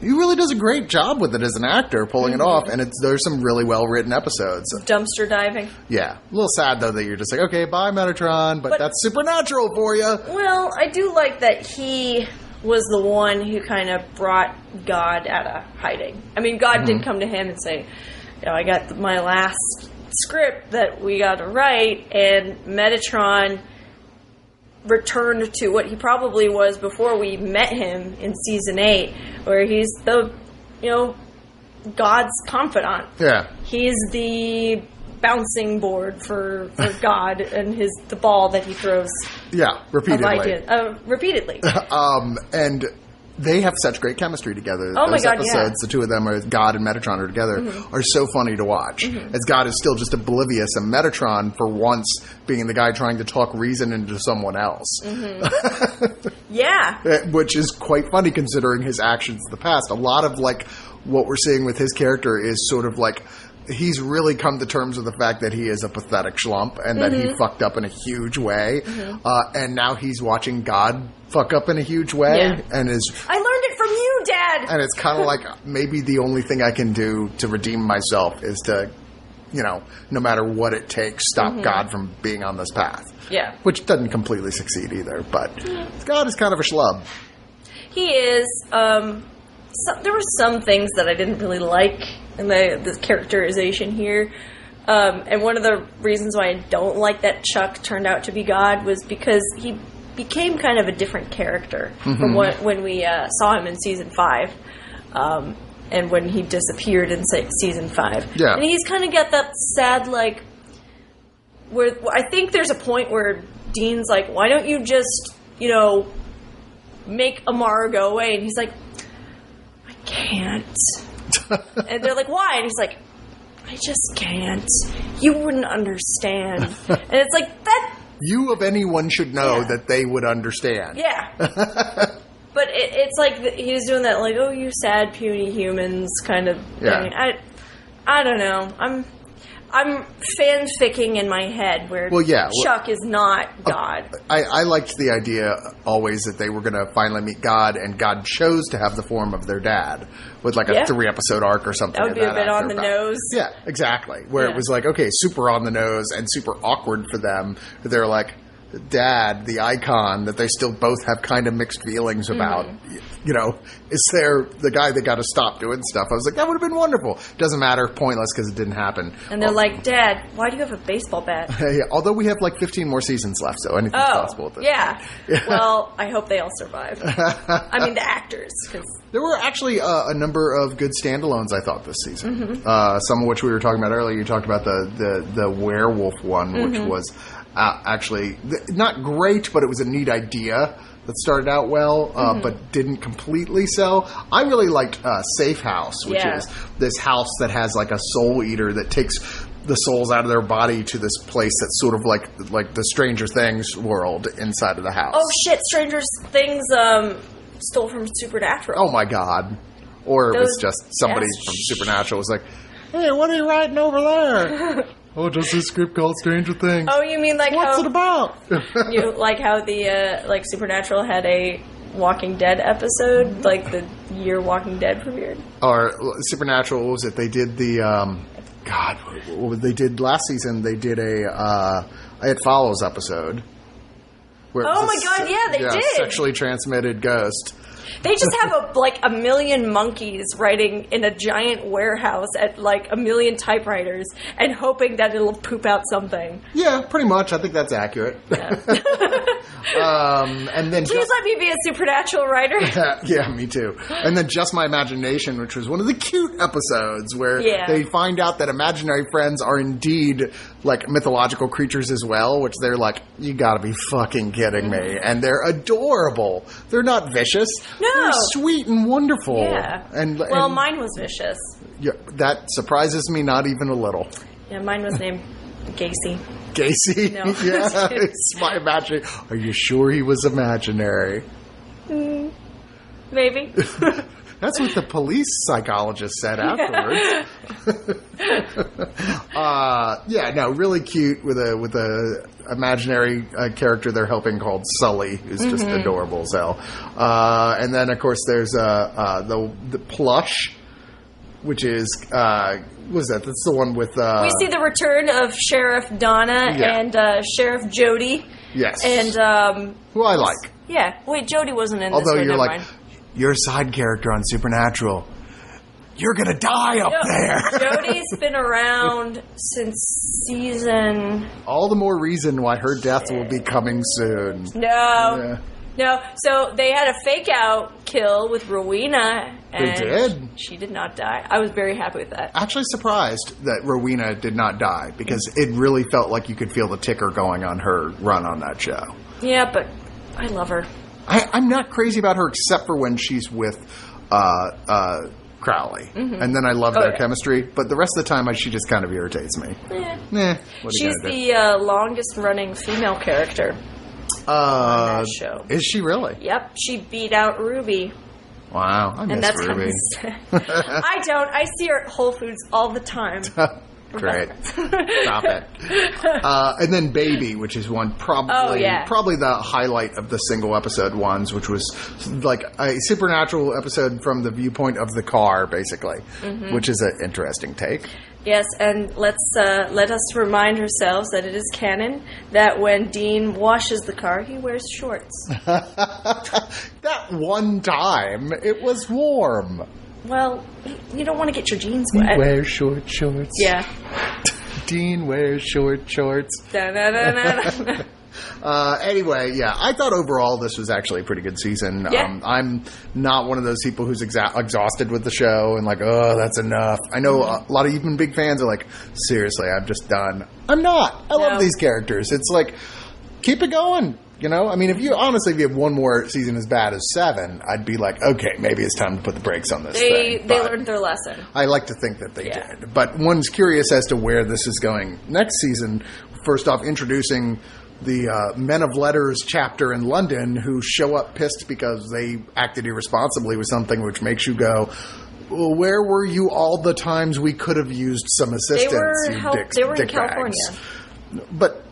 He really does a great job with it as an actor, pulling it off, and it's there's some really well written episodes. Dumpster diving. Yeah, a little sad though that you're just like, okay, bye Metatron, but, But- that's supernatural for you. Well, I do like that he was the one who kind of brought God out of hiding. I mean, God did mm-hmm. come to him and say, you know, I got my last script that we got to write, and Metatron returned to what he probably was before we met him in season eight, where he's the, you know, God's confidant. Yeah, He's the bouncing board for, for God and his the ball that he throws yeah, of repeatedly. ideas uh, repeatedly. Um, and they have such great chemistry together. Oh my Those God, episodes, yeah. Mm-hmm. the two of them, are God and Metatron are together, are so funny to watch. As God is still just oblivious, and Metatron, for once, being the guy trying to talk reason into someone else. Yeah, Uh, which is quite funny considering his actions in the past. A lot of like what we're seeing with his character is sort of like he's really come to terms with the fact that he is a pathetic schlump and that Mm-hmm. he fucked up in a huge way, uh, and now he's watching God fuck up in a huge way, Yeah. and is I learned it from you, Dad. and it's kind of like maybe the only thing I can do to redeem myself is to. You know, no matter what it takes, stop Mm-hmm. God from being on this path. Yeah. Which doesn't completely succeed either, but God is kind of a schlub. He is. Um, so, there were some things that I didn't really like in the, the characterization here. Um, and one of the reasons why I don't like that Chuck turned out to be God was because he became kind of a different character from what, when we uh, saw him in season five. Um, and when he disappeared in se- season five. Yeah. And he's kind of got that sad, like, where I think there's a point where Dean's like, why don't you just, you know, make Amara go away? And he's like, can't. and they're like, why? And he's like, I just can't. You wouldn't understand. and it's like, that You of anyone should know Yeah. that they would understand. Yeah. but it, it's like th- he was doing that, like, oh, you sad, puny humans kind of Yeah. thing. I, I don't know. I'm. I'm fanficking in my head where Well, yeah, well- Chuck is not God. I, I liked the idea always that they were going to finally meet God, and God chose to have the form of their dad with like a Yeah. three episode arc or something. That would be a bit on the fact. nose. Yeah, exactly. Where it was like, okay, super on the nose and super awkward for them. They're like, dad, the icon that they still both have kind of mixed feelings about. Mm-hmm. You know, is there the guy that got to stop doing stuff? I was like, that would have been wonderful. Doesn't matter, pointless because it didn't happen. And they're like, Dad, why do you have a baseball bat? Yeah, although we have like 15 more seasons left, so anything's Oh, possible with this. yeah. Well, I hope they all survive. I mean, the actors, because There were actually uh, a number of good standalones I thought this season. Mm-hmm. Uh, some of which we were talking about earlier. You talked about the the, the werewolf one, which Mm-hmm. was uh, actually th- not great, but it was a neat idea that started out well, uh, Mm-hmm. but didn't completely sell. I really liked uh, Safe House, which Yeah. is this house that has like a soul eater that takes the souls out of their body to this place that's sort of like like the Stranger Things world inside of the house. oh shit, Stranger Things um, stole from Supernatural. oh my god or it was just somebody from supernatural was like hey what are you writing over there oh just this script called stranger things? Oh, you mean like what's how it about? you like how the uh, like Supernatural had a Walking Dead episode, like the year Walking Dead premiered. or supernatural what was it? They did the um god what, what they did last season they did a uh it follows episode. Where Oh my a God, yeah, they did. sexually transmitted ghost They just have a like a million monkeys writing in a giant warehouse at like a million typewriters and hoping that it'll poop out something. yeah pretty much i think that's accurate um and then Please just- let me be a supernatural writer. Yeah, yeah, me too. And then Just My Imagination, which was one of the cute episodes where Yeah. they find out that imaginary friends are indeed like mythological creatures as well, which they're like, you gotta be fucking kidding me. And they're adorable. They're not vicious. No. Sweet and wonderful. Yeah. And, well, and- mine was vicious. yeah, that surprises me not even a little. Yeah, mine was named Gacy. Gacy? No. yeah, it's my imaginary. Are you sure he was imaginary? Mm, maybe. That's what the police psychologist said afterwards. uh, yeah, no, really cute with a with a imaginary uh, character they're helping called Sully, who's just Mm-hmm. adorable as hell. Uh, and then of course there's uh, uh, the the plush, which is uh, what is that? That's the one with uh, we see the return of Sheriff Donna Yeah. and uh, Sheriff Jody. yes, And um, who I like. yeah, wait, Jody wasn't in this Although one. you're like, mind. You're a side character on Supernatural. You're gonna die up No, there. Jody's been around since season. All the more reason why her death will be coming soon. No. Yeah. No, so they had a fake out kill with Rowena, They did? she did not die. I was very happy with that. Actually, surprised that Rowena did not die because it really felt like you could feel the ticker going on her run on that show. Yeah, but I love her. I, I'm not crazy about her except for when she's with uh, uh, Crowley, and then I love Oh, their yeah. chemistry. But the rest of the time, I, she just kind of irritates me. Eh. Are you She's the uh, longest running female character. uh, that show. Is she really? Yep, she beat out Ruby, Wow, I and miss that's Ruby. I don't. I see her at Whole Foods all the time. Great. Stop it. Uh, and then Baby, which is one probably Oh, yeah. probably the highlight of the single episode ones, which was like a supernatural episode from the viewpoint of the car, basically, Mm-hmm. which is an interesting take. Yes, and let's uh, let us remind ourselves that it is canon that when Dean washes the car, he wears shorts. that one time, it was warm. Well, you don't want to get your jeans He wet. wears short shorts. Yeah. Dean wears short shorts. Da-na-na-na-na. Uh, anyway, yeah, I thought overall this was actually a pretty good season. Yeah. Um, I'm not one of those people who's exa- exhausted with the show and like, oh, that's enough. I know a lot of even big fans are like, seriously, I'm just done. I'm not. I love these characters. It's like, keep it going. You know, I mean, if you honestly, if you have one more season as bad as seven, I'd be like, okay, maybe it's time to put the brakes on this. they thing. they But- learned their lesson. I like to think that they Yeah. did. But one's curious as to where this is going next season. First off, introducing the uh, Men of Letters chapter in London who show up pissed because they acted irresponsibly with something, which makes you go. Well, where were you all the times we could have used some They assistance? were you help, they were in? California. but mm,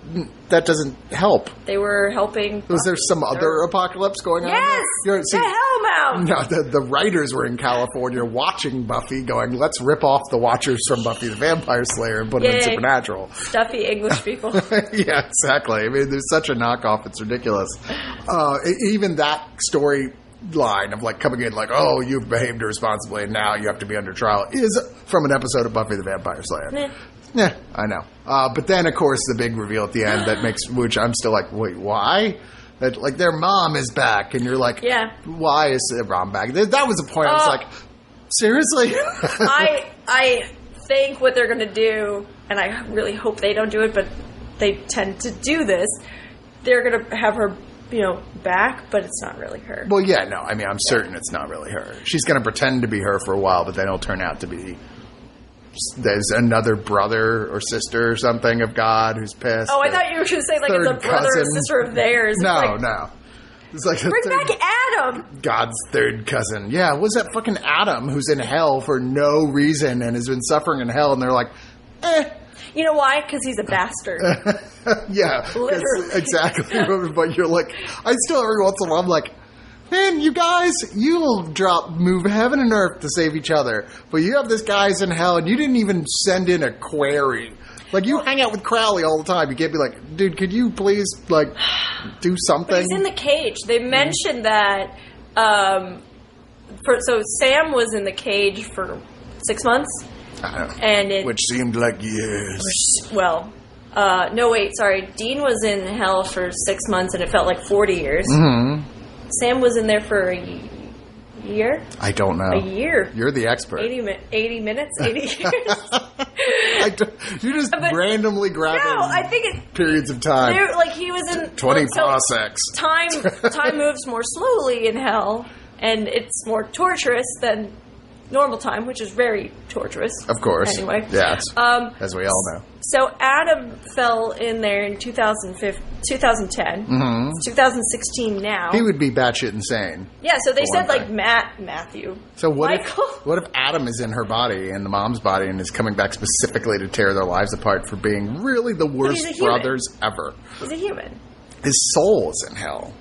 that doesn't help. They were helping. Was there some other apocalypse going on? Yes. You're- see, the Hellmouth. No, the, the writers were in California watching Buffy, going, "Let's rip off the Watchers from Buffy the Vampire Slayer and put them in Supernatural." Stuffy English people. yeah, exactly. I mean, there's such a knockoff; it's ridiculous. Uh, even that story line of like coming in like, "Oh, you've behaved irresponsibly, and now you have to be under trial," is from an episode of Buffy the Vampire Slayer. Meh. Yeah, I know. Uh, but then, of course, the big reveal at the end that makes, which I'm still like, wait, why? That like their mom is back, and you're like, Yeah. why is their mom back? That that was the point. I was Oh. like, seriously? I I think what they're going to do, and I really hope they don't do it, but they tend to do this. They're going to have her, you know, back, but it's not really her. well, yeah, no. I mean, I'm certain it's not really her. She's going to pretend to be her for a while, but then it'll turn out to be. There's another brother or sister or something of God who's pissed. Oh, I thought you were going to say like it's a brother or sister of theirs. It's No, like, no. It's like Bring third- back Adam. God's third cousin. Yeah, was that fucking Adam who's in hell for no reason and has been suffering in hell? And they're like, eh, You know why? Because he's a bastard. yeah, Literally. exactly. but you're like, I still every once in a while I'm like, man, you guys, you'll drop, move heaven and earth to save each other, but you have this guy's in hell, and you didn't even send in a query. Like you hang out with Crowley all the time. You can't be like, dude, could you please like do something? He's in the cage. They mentioned that. Um, for, so Sam was in the cage for six months, I don't know. and it Which seemed like years. well, uh, no wait, sorry. Dean was in hell for six months, and it felt like forty years. Mm-hmm. Sam was in there for a year, I don't know. a year, You're the expert. 80, mi- 80 minutes, eighty years. I you're just But- randomly grabbing no, I think it. periods of time. Like he was in Twenty well, so parsecs. Time time moves more slowly in hell, and it's more torturous than normal time, which is very torturous. Of course. Anyway, Yes. Um, as we all know. So Adam fell in there in 2005 2010. Mm-hmm. 2016 now. He would be batshit insane. yeah, so they said like. Matt Matthew. So what Michael. if what if Adam is in her body and the mom's body and is coming back specifically to tear their lives apart for being really the worst he's a human. brothers ever? He's a human, His soul is in hell,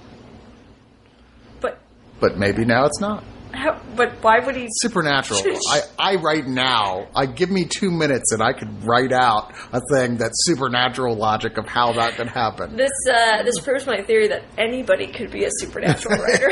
but but maybe now it's not. How, but why would he? Supernatural. I, I write now. I give me two minutes and I could write out a thing that's supernatural logic of how that could happen. This uh, this proves my theory that anybody could be a supernatural writer.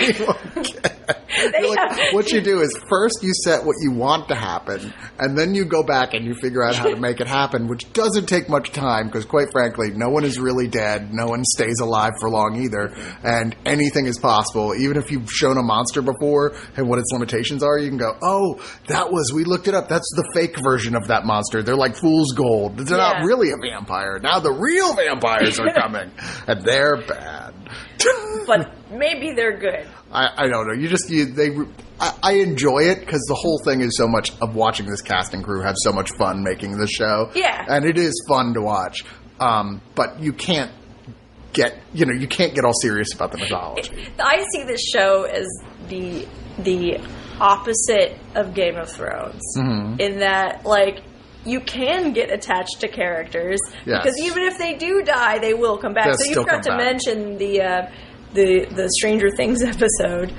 Like, what you do is first you set what you want to happen, and then you go back and you figure out how to make it happen, which doesn't take much time because, quite frankly, no one is really dead. No one stays alive for long either, and anything is possible. Even if you've shown a monster before and what its limitations are, you can go, "Oh, that was we looked it up. That's the fake version of that monster. They're like fool's gold. They're Yeah. not really a vampire. Now the real vampires are coming, and they're bad." but maybe they're good. I, I don't know. You just you, they. I, I enjoy it because the whole thing is so much of watching this cast and crew have so much fun making the show. Yeah. and it is fun to watch. Um, but you can't get you know you can't get all serious about the mythology. I see this show as the the opposite of Game of Thrones Mm-hmm. in that like you can get attached to characters Yes. because even if they do die, they will come back. They'll so you forgot to back. mention the uh, the the Stranger Things episode.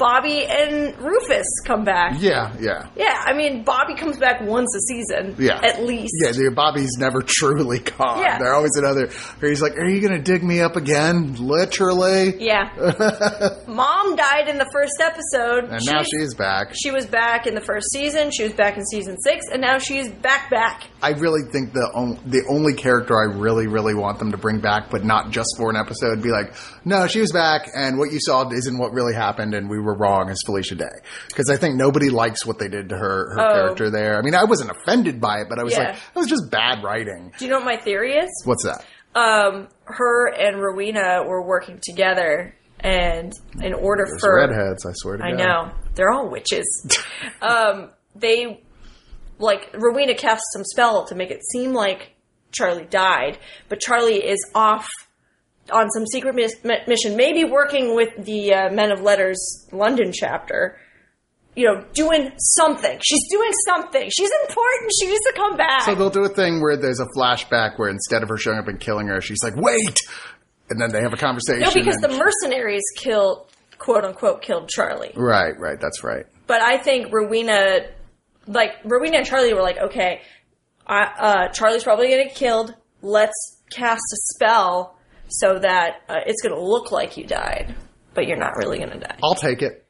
Bobby and Rufus come back. Yeah, yeah, Yeah, I mean Bobby comes back once a season, yeah. at least. Yeah, the Bobby's never truly gone. Yeah. They're always another. Where he's like, "Are you going to dig me up again?" Literally. Yeah. Mom died in the first episode. And now she's back. She was back in the first season. She was back in season six, and now she's back back. I really think the on, the only character I really really want them to bring back, but not just for an episode, be like, no, she was back, and what you saw isn't what really happened, and we were wrong as Felicia Day, because I think nobody likes what they did to her her Oh. character there. I mean, I wasn't offended by it, but I was Yeah. like, it was just bad writing. Do you know what my theory is? What's that? Um, her and Rowena were working together, and in order There's for redheads, I swear to I God. I know they're all witches. um, they like Rowena cast some spell to make it seem like Charlie died, but Charlie is off on some secret mis- mi- mission, maybe working with the uh, Men of Letters London chapter. You know, doing something. She's doing something. She's important. She needs to come back. So they'll do a thing where there's a flashback where instead of her showing up and killing her, she's like, "Wait," and then they have a conversation. no, because the mercenaries killed, quote unquote, killed Charlie. right, right, that's right. But I think Rowena, like Rowena and Charlie were like, okay, I, uh, Charlie's probably gonna get killed. Let's cast a spell so that uh, it's gonna look like you died, but you're not really gonna die. I'll take it.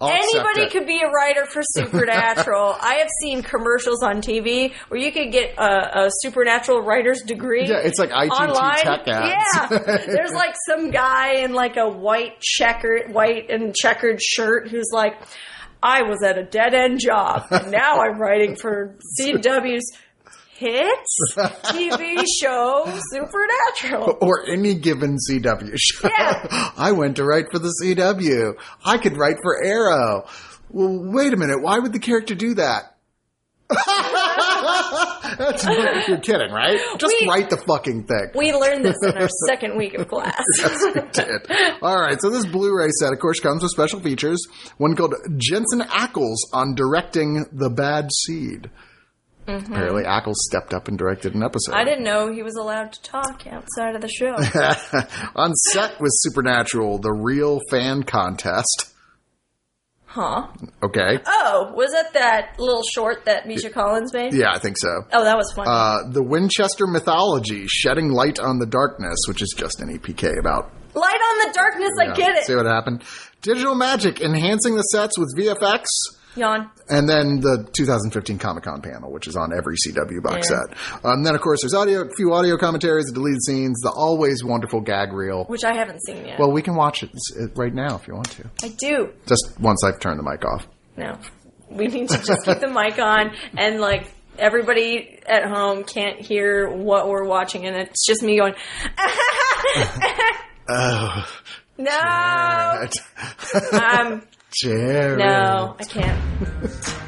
I'll Anybody it. could be a writer for Supernatural. I have seen commercials on TV where you could get a, a Supernatural writer's degree. Yeah, it's like ITT online. tech ads. Yeah, there's like some guy in like a white checkered, white and checkered shirt who's like, "I was at a dead end job, and now I'm writing for CW's hits TV show Supernatural." or any given CW show. Yeah. I went to write for the CW. I could write for Arrow. Well, wait a minute. Why would the character do that? That's, you're kidding, right? Just We- write the fucking thing. We learned this in our second week of class. did. All right, so this Blu-ray set, of course, comes with special features. One called Jensen Ackles on directing The Bad Seed. Apparently, Ackles stepped up and directed an episode. Mm-hmm. I didn't know he was allowed to talk outside of the show. on set with Supernatural, the real fan contest. Huh? Okay, Oh, was that that little short that Misha Collins made? yeah, I think so. Oh, that was funny. Uh, the Winchester mythology, shedding light on the darkness, which is just an EPK about Light on the darkness, I get it. See what happened. Digital magic, enhancing the sets with VFX. Yawn. And then the 2015 Comic Con panel, which is on every CW box Yeah. set. Um, then, of course, there's audio, a few audio commentaries, the deleted scenes, the always wonderful gag reel. Which I haven't seen yet. Well, we can watch it s- right now if you want to. I do. Just once I've turned the mic off. No. We need to just keep the mic on and like everybody at home can't hear what we're watching and it's just me going Oh, No um Jared. no, I can't.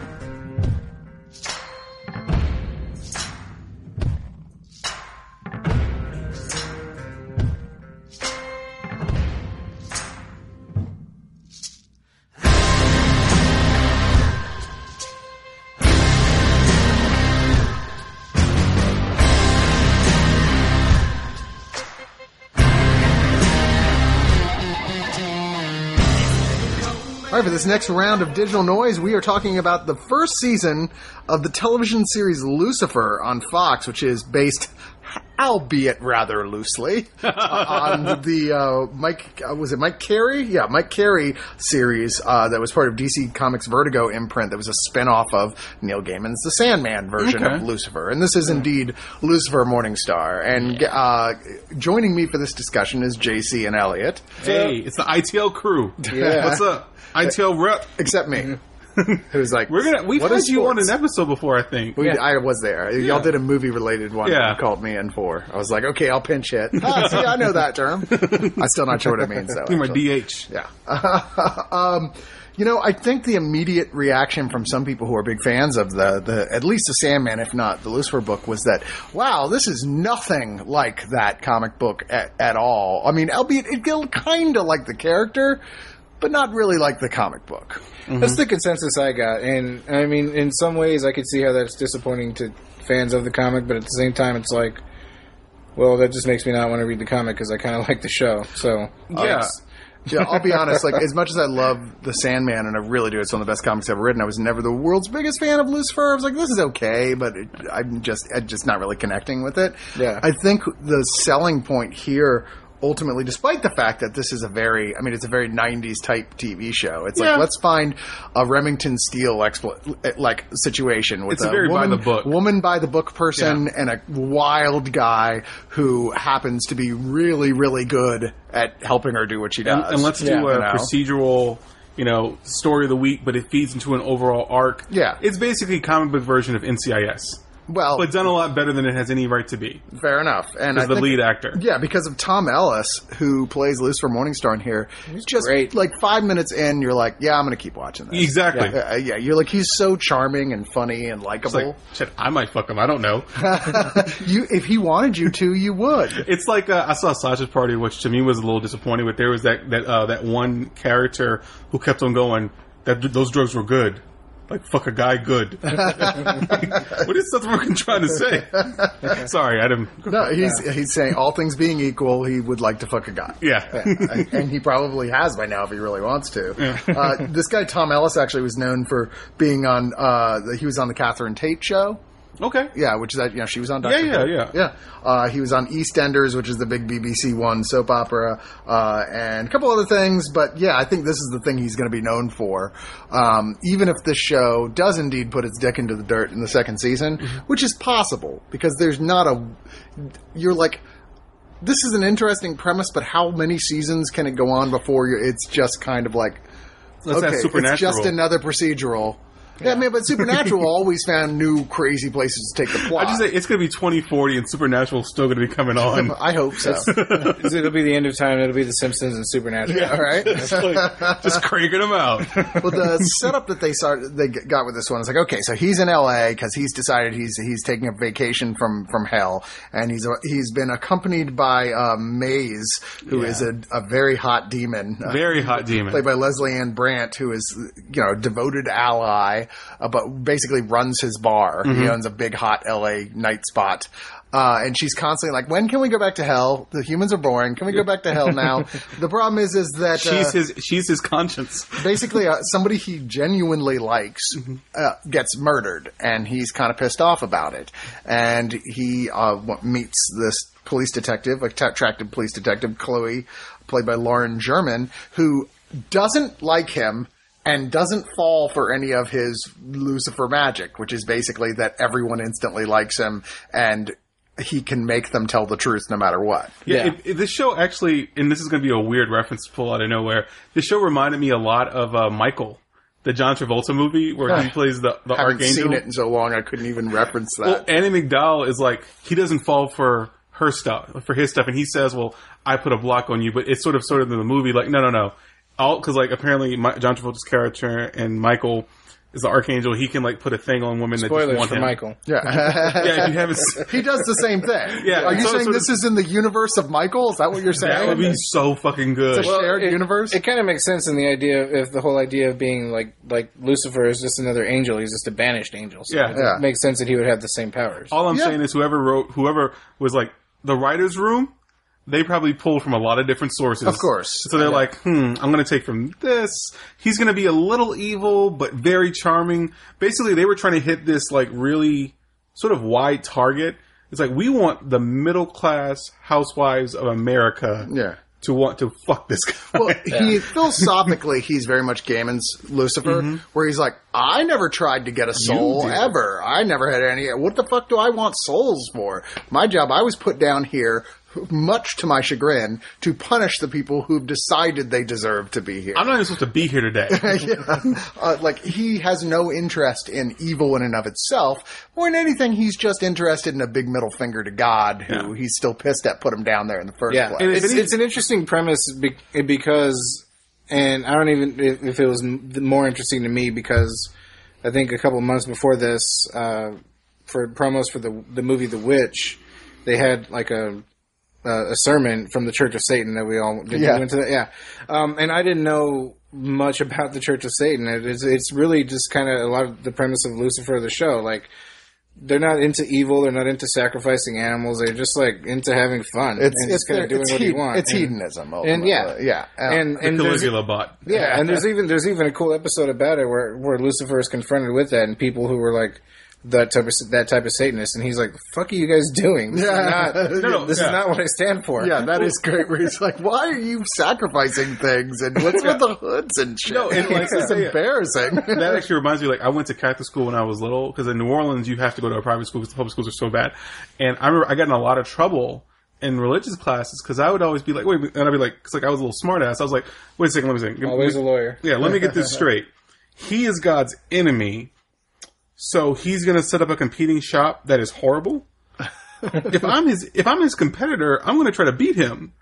this next round of digital noise, we are talking about the first season of the television series Lucifer on Fox, which is based, albeit rather loosely, on the uh, Mike uh, was it Mike Carey? Yeah, Mike Carey series uh, that was part of DC Comics Vertigo imprint. That was a spin-off of Neil Gaiman's The Sandman version Okay. of Lucifer, and this is indeed Lucifer Morningstar. And uh, joining me for this discussion is JC and Elliot. Hey, it's the ITL crew. Yeah. What's up? ITL rep. except me, who's like We're gonna we've what had is you on sports? an episode before, I think. We, I was there. Y'all did a movie related one. Yeah. You called me in for. I was like, okay, I'll pinch hit. Ah, see, I know that term. I'm still not sure what it means though. You're my actually. DH. Yeah. um, you know, I think the immediate reaction from some people who are big fans of the, the at least the Sandman, if not the Lucifer book, was that, wow, this is nothing like that comic book at, at all. I mean, albeit it kind of like the character, but not really like the comic book. Mm-hmm. That's the consensus I got, and I mean, in some ways, I could see how that's disappointing to fans of the comic, but at the same time, it's like, well, that just makes me not want to read the comic because I kind of like the show. So Yeah. Yeah, I'll be honest. Like, as much as I love the Sandman, and I really do, it's one of the best comics I've ever written. I was never the world's biggest fan of Lucifer. I was like, this is okay, but it, I'm just, I'm just not really connecting with it. Yeah. I think the selling point here, ultimately, despite the fact that this is a very, I mean, it's a very '90s type TV show. It's Yeah. like let's find a Remington Steele expl- like situation with It's a very by woman, the book. woman by the book person Yeah. and a wild guy who happens to be really, really good at helping her do what she does. And, and let's Yeah. do a You know? procedural, you know, story of the week, but it feeds into an overall arc. Yeah. It's basically a comic book version of NCIS. Well, but done a lot better than it has any right to be. fair enough. And As the think- lead actor. Yeah, because of Tom Ellis, who plays Lucifer Morningstar in here. He's just great. like five minutes in, you're like, yeah, I'm going to keep watching this. Exactly. Uh, yeah, you're like, he's so charming and funny and likable. like, shit, I might fuck him. I don't know. you, if he wanted you to, you would. It's like uh, I saw Sausage Party, which to me was a little disappointing. But there was that that uh, that one character who kept on going that those drugs were good, like fuck a guy good. what is Seth Rogen trying to say? Sorry, I didn't. No, he's he's saying all things being equal, he would like to fuck a guy. Yeah, and he probably has by now if he really wants to. Uh, this guy Tom Ellis actually was known for being on. Uh, he was on the Catherine Tate show. Okay. Yeah, which is that you know she was on. Dr. Yeah, yeah, yeah. yeah. Uh, he was on EastEnders, which is the big BBC One soap opera, uh, and a couple other things. But yeah, I think this is the thing he's going to be known for. Um, even if this show does indeed put its dick into the dirt in the second season, Mm-hmm. which is possible because there's not a. You're like. This is an interesting premise, but how many seasons can it go on before you, it's just kind of like Let's okay, Supernatural. it's just another procedural. Yeah, I mean, but Supernatural always found new crazy places to take the plot. I just say it's going to be 2040 and Supernatural is still going to be coming on. I hope so. It'll be the end of time. It'll be the Simpsons and Supernatural. All right. It's like, just cranking them out. well, the setup that they started, they got with this one is like, okay, so he's in L.A. because he's decided he's he's taking a vacation from from hell, and he's he's been accompanied by uh, Maze, who is a, a very hot demon, uh, Very hot demon. played by Lesley-Ann Brandt, who is you know a devoted ally, uh, but basically runs his bar. Mm-hmm. He owns a big hot L.A. night spot. Uh, and she's constantly like, "When can we go back to hell? The humans are boring. Can we go back to hell now?" the problem is, is that uh, She's his. She's his conscience. basically uh, somebody he genuinely likes uh, gets murdered and he's kind of pissed off about it and he uh, meets this police detective a t- attractive police detective chloe played by lauren german who doesn't like him and doesn't fall for any of his lucifer magic which is basically that everyone instantly likes him and he can make them tell the truth no matter what Yeah, Yeah. It, it, this show actually, and this is going to be a weird reference to pull out of nowhere. This show reminded me a lot of uh, Michael, the John Travolta movie where he plays the the haven't archangel. seen it in so long i couldn't even reference that Well, Andie MacDowell is like he doesn't fall for her stuff, for his stuff, and he says, "Well, I put a block on you," but it's sort of sort of in the movie like, no, no, no, all because like apparently my, John Travolta's character and Michael is the archangel. He can like put a thing on women that just Spoilers want for him. Michael. yeah Yeah, if you haven't. He does the same thing. Yeah, Are you so- saying sort this is in the universe of Michael? Is that what you're saying? That would be so fucking good. It's a shared it, universe? It kind of makes sense in the idea if the whole idea of being like like Lucifer is just another angel. He's just a banished angel. So Yeah. it Yeah. makes sense that he would have the same powers. All I'm Yeah. saying is whoever wrote, whoever was like the writer's room, they probably pulled from a lot of different sources. Of course. So they're like, hmm, I'm going to take from this. He's going to be a little evil, but very charming. Basically, they were trying to hit this like really sort of wide target. It's like, we want the middle class housewives of America Yeah. to want to fuck this guy. Well, he philosophically, he's very much Gaiman's Lucifer, Mm-hmm. where he's like, I never tried to get a soul ever. I never had any. What the fuck do I want souls for? My job, I was put down here, much to my chagrin, to punish the people who've decided they deserve to be here. I'm not even supposed to be here today. yeah. uh, like he has no interest in evil in and of itself, or in anything. He's just interested in a big middle finger to God, who Yeah. he's still pissed at put him down there in the first Yeah, place. And if it's, it's an interesting premise be- because, and I don't even if, if it was more interesting to me because I think a couple months before this, uh, for promos for the the movie The Witch, they had like a uh, a sermon from the Church of Satan that we all did. Yeah. We went to that, yeah. Um, and I didn't know much about the Church of Satan. It's it's really just kind of a lot of the premise of Lucifer, the show, like. They're not into evil. They're not into sacrificing animals. They're just like into having fun It's and it's, just kind of doing what hed- you want. it's And- hedonism, and yeah, yeah, Uh, and the and there's, Caligula bot. yeah, and there's even there's even a cool episode about it where where Lucifer is confronted with that, and people who were like that type of that type of Satanist, and he's like, "The fuck are you guys doing? This Yeah. is not, No, no, this yeah. is not what I stand for." yeah, that is great. Where he's like, "Why are you sacrificing things? And what's with the hoods and shit? No, and like it's say, embarrassing." that actually reminds me, like, I went to Catholic school when I was little, because in New Orleans, you have to go to a private school because the public schools are so bad. And I remember I got in a lot of trouble in religious classes because I would always be like, wait, and I'd be like, because like I was a little smartass." I was like, wait a second, let me think. always a lawyer. Yeah, let me get this straight. He is God's enemy. So he's going to set up a competing shop that is horrible. if I'm his if I'm his competitor, I'm going to try to beat him.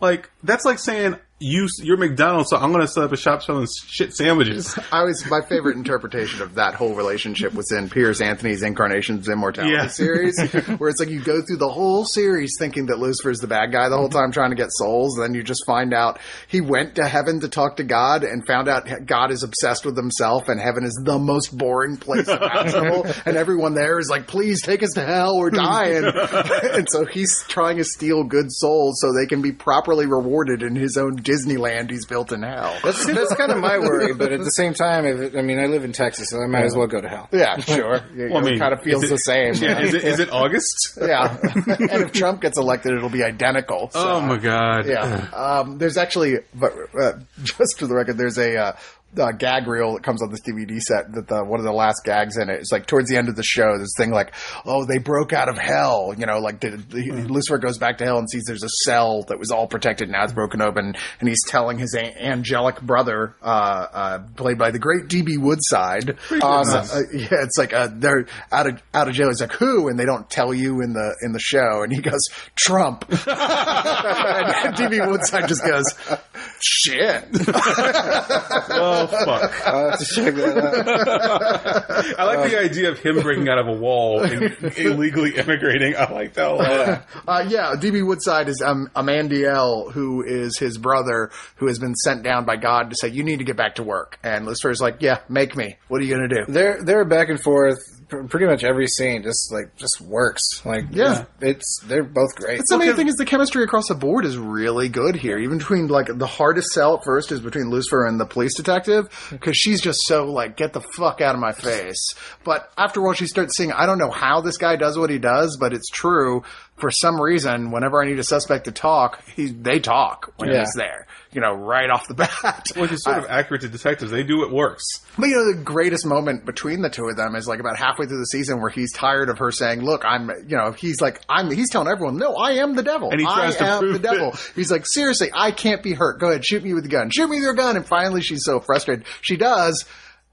Like that's like saying you you're McDonald's, so I'm going to set up a shop selling shit sandwiches. I was my favorite interpretation of that whole relationship was in Piers Anthony's Incarnations Immortality Yeah. series, where it's like you go through the whole series thinking that Lucifer's the bad guy the whole time trying to get souls, and then you just find out he went to heaven to talk to God and found out God is obsessed with himself, and heaven is the most boring place imaginable, and everyone there is like, "Please take us to hell, we're dying," and so he's trying to steal good souls so they can be properly rewarded in his own Disneyland he's built in hell. That's that's kind of my worry, but at the same time, if it, I mean, I live in Texas, so I might as well go to hell. Yeah, sure. Well, I mean, it kind of feels it- the same. Yeah, right? is it is it August? yeah. and if Trump gets elected, it'll be identical. So, Oh my god! Yeah. Um, there's actually, but uh, just for the record, there's a. Uh, uh, gag reel that comes on this DVD set that the, one of the last gags in it is like towards the end of the show, this thing like, oh, they broke out of hell. You know, like the, the, Lucifer goes back to hell and sees there's a cell that was all protected now it's broken open, and he's telling his a- angelic brother, uh, uh, played by the great DB Woodside, Awesome. uh, yeah, it's like uh, they're out of out of jail. He's like, who? And they don't tell you in the in the show. And he goes, Trump. and DB Woodside just goes, shit. Oh fuck! I'll have to check that out. I like the idea of him breaking out of a wall and illegally immigrating. I like that a lot. Uh, yeah, DB Woodside is um, Amenadiel, who is his brother, who has been sent down by God to say, you need to get back to work. And Lucifer's like, yeah, make me. What are you going to do? They're they're back and forth. Pr- Pretty much every scene just like just works. Like Yeah. it's they're both great. That's the main thing is the chemistry across the board is really good here. Even between like the hardest sell at first is between Lucifer and the police detective because she's just so like get the fuck out of my face. But after a while she starts seeing I don't know how this guy does what he does, but it's true. For some reason, whenever I need a suspect to talk, he they talk when Yeah. he's there. You know, right off the bat. Which is sort of uh, accurate to detectives. They do what works. But you know, the greatest moment between the two of them is like about halfway through the season where he's tired of her saying, "Look, I'm," you know, he's like, "I'm." He's telling everyone, "No, I am the devil. And he tries I to am prove the devil." it. He's like, "Seriously, I can't be hurt. Go ahead, shoot me with the gun. Shoot me with your gun." And finally, she's so frustrated, she does.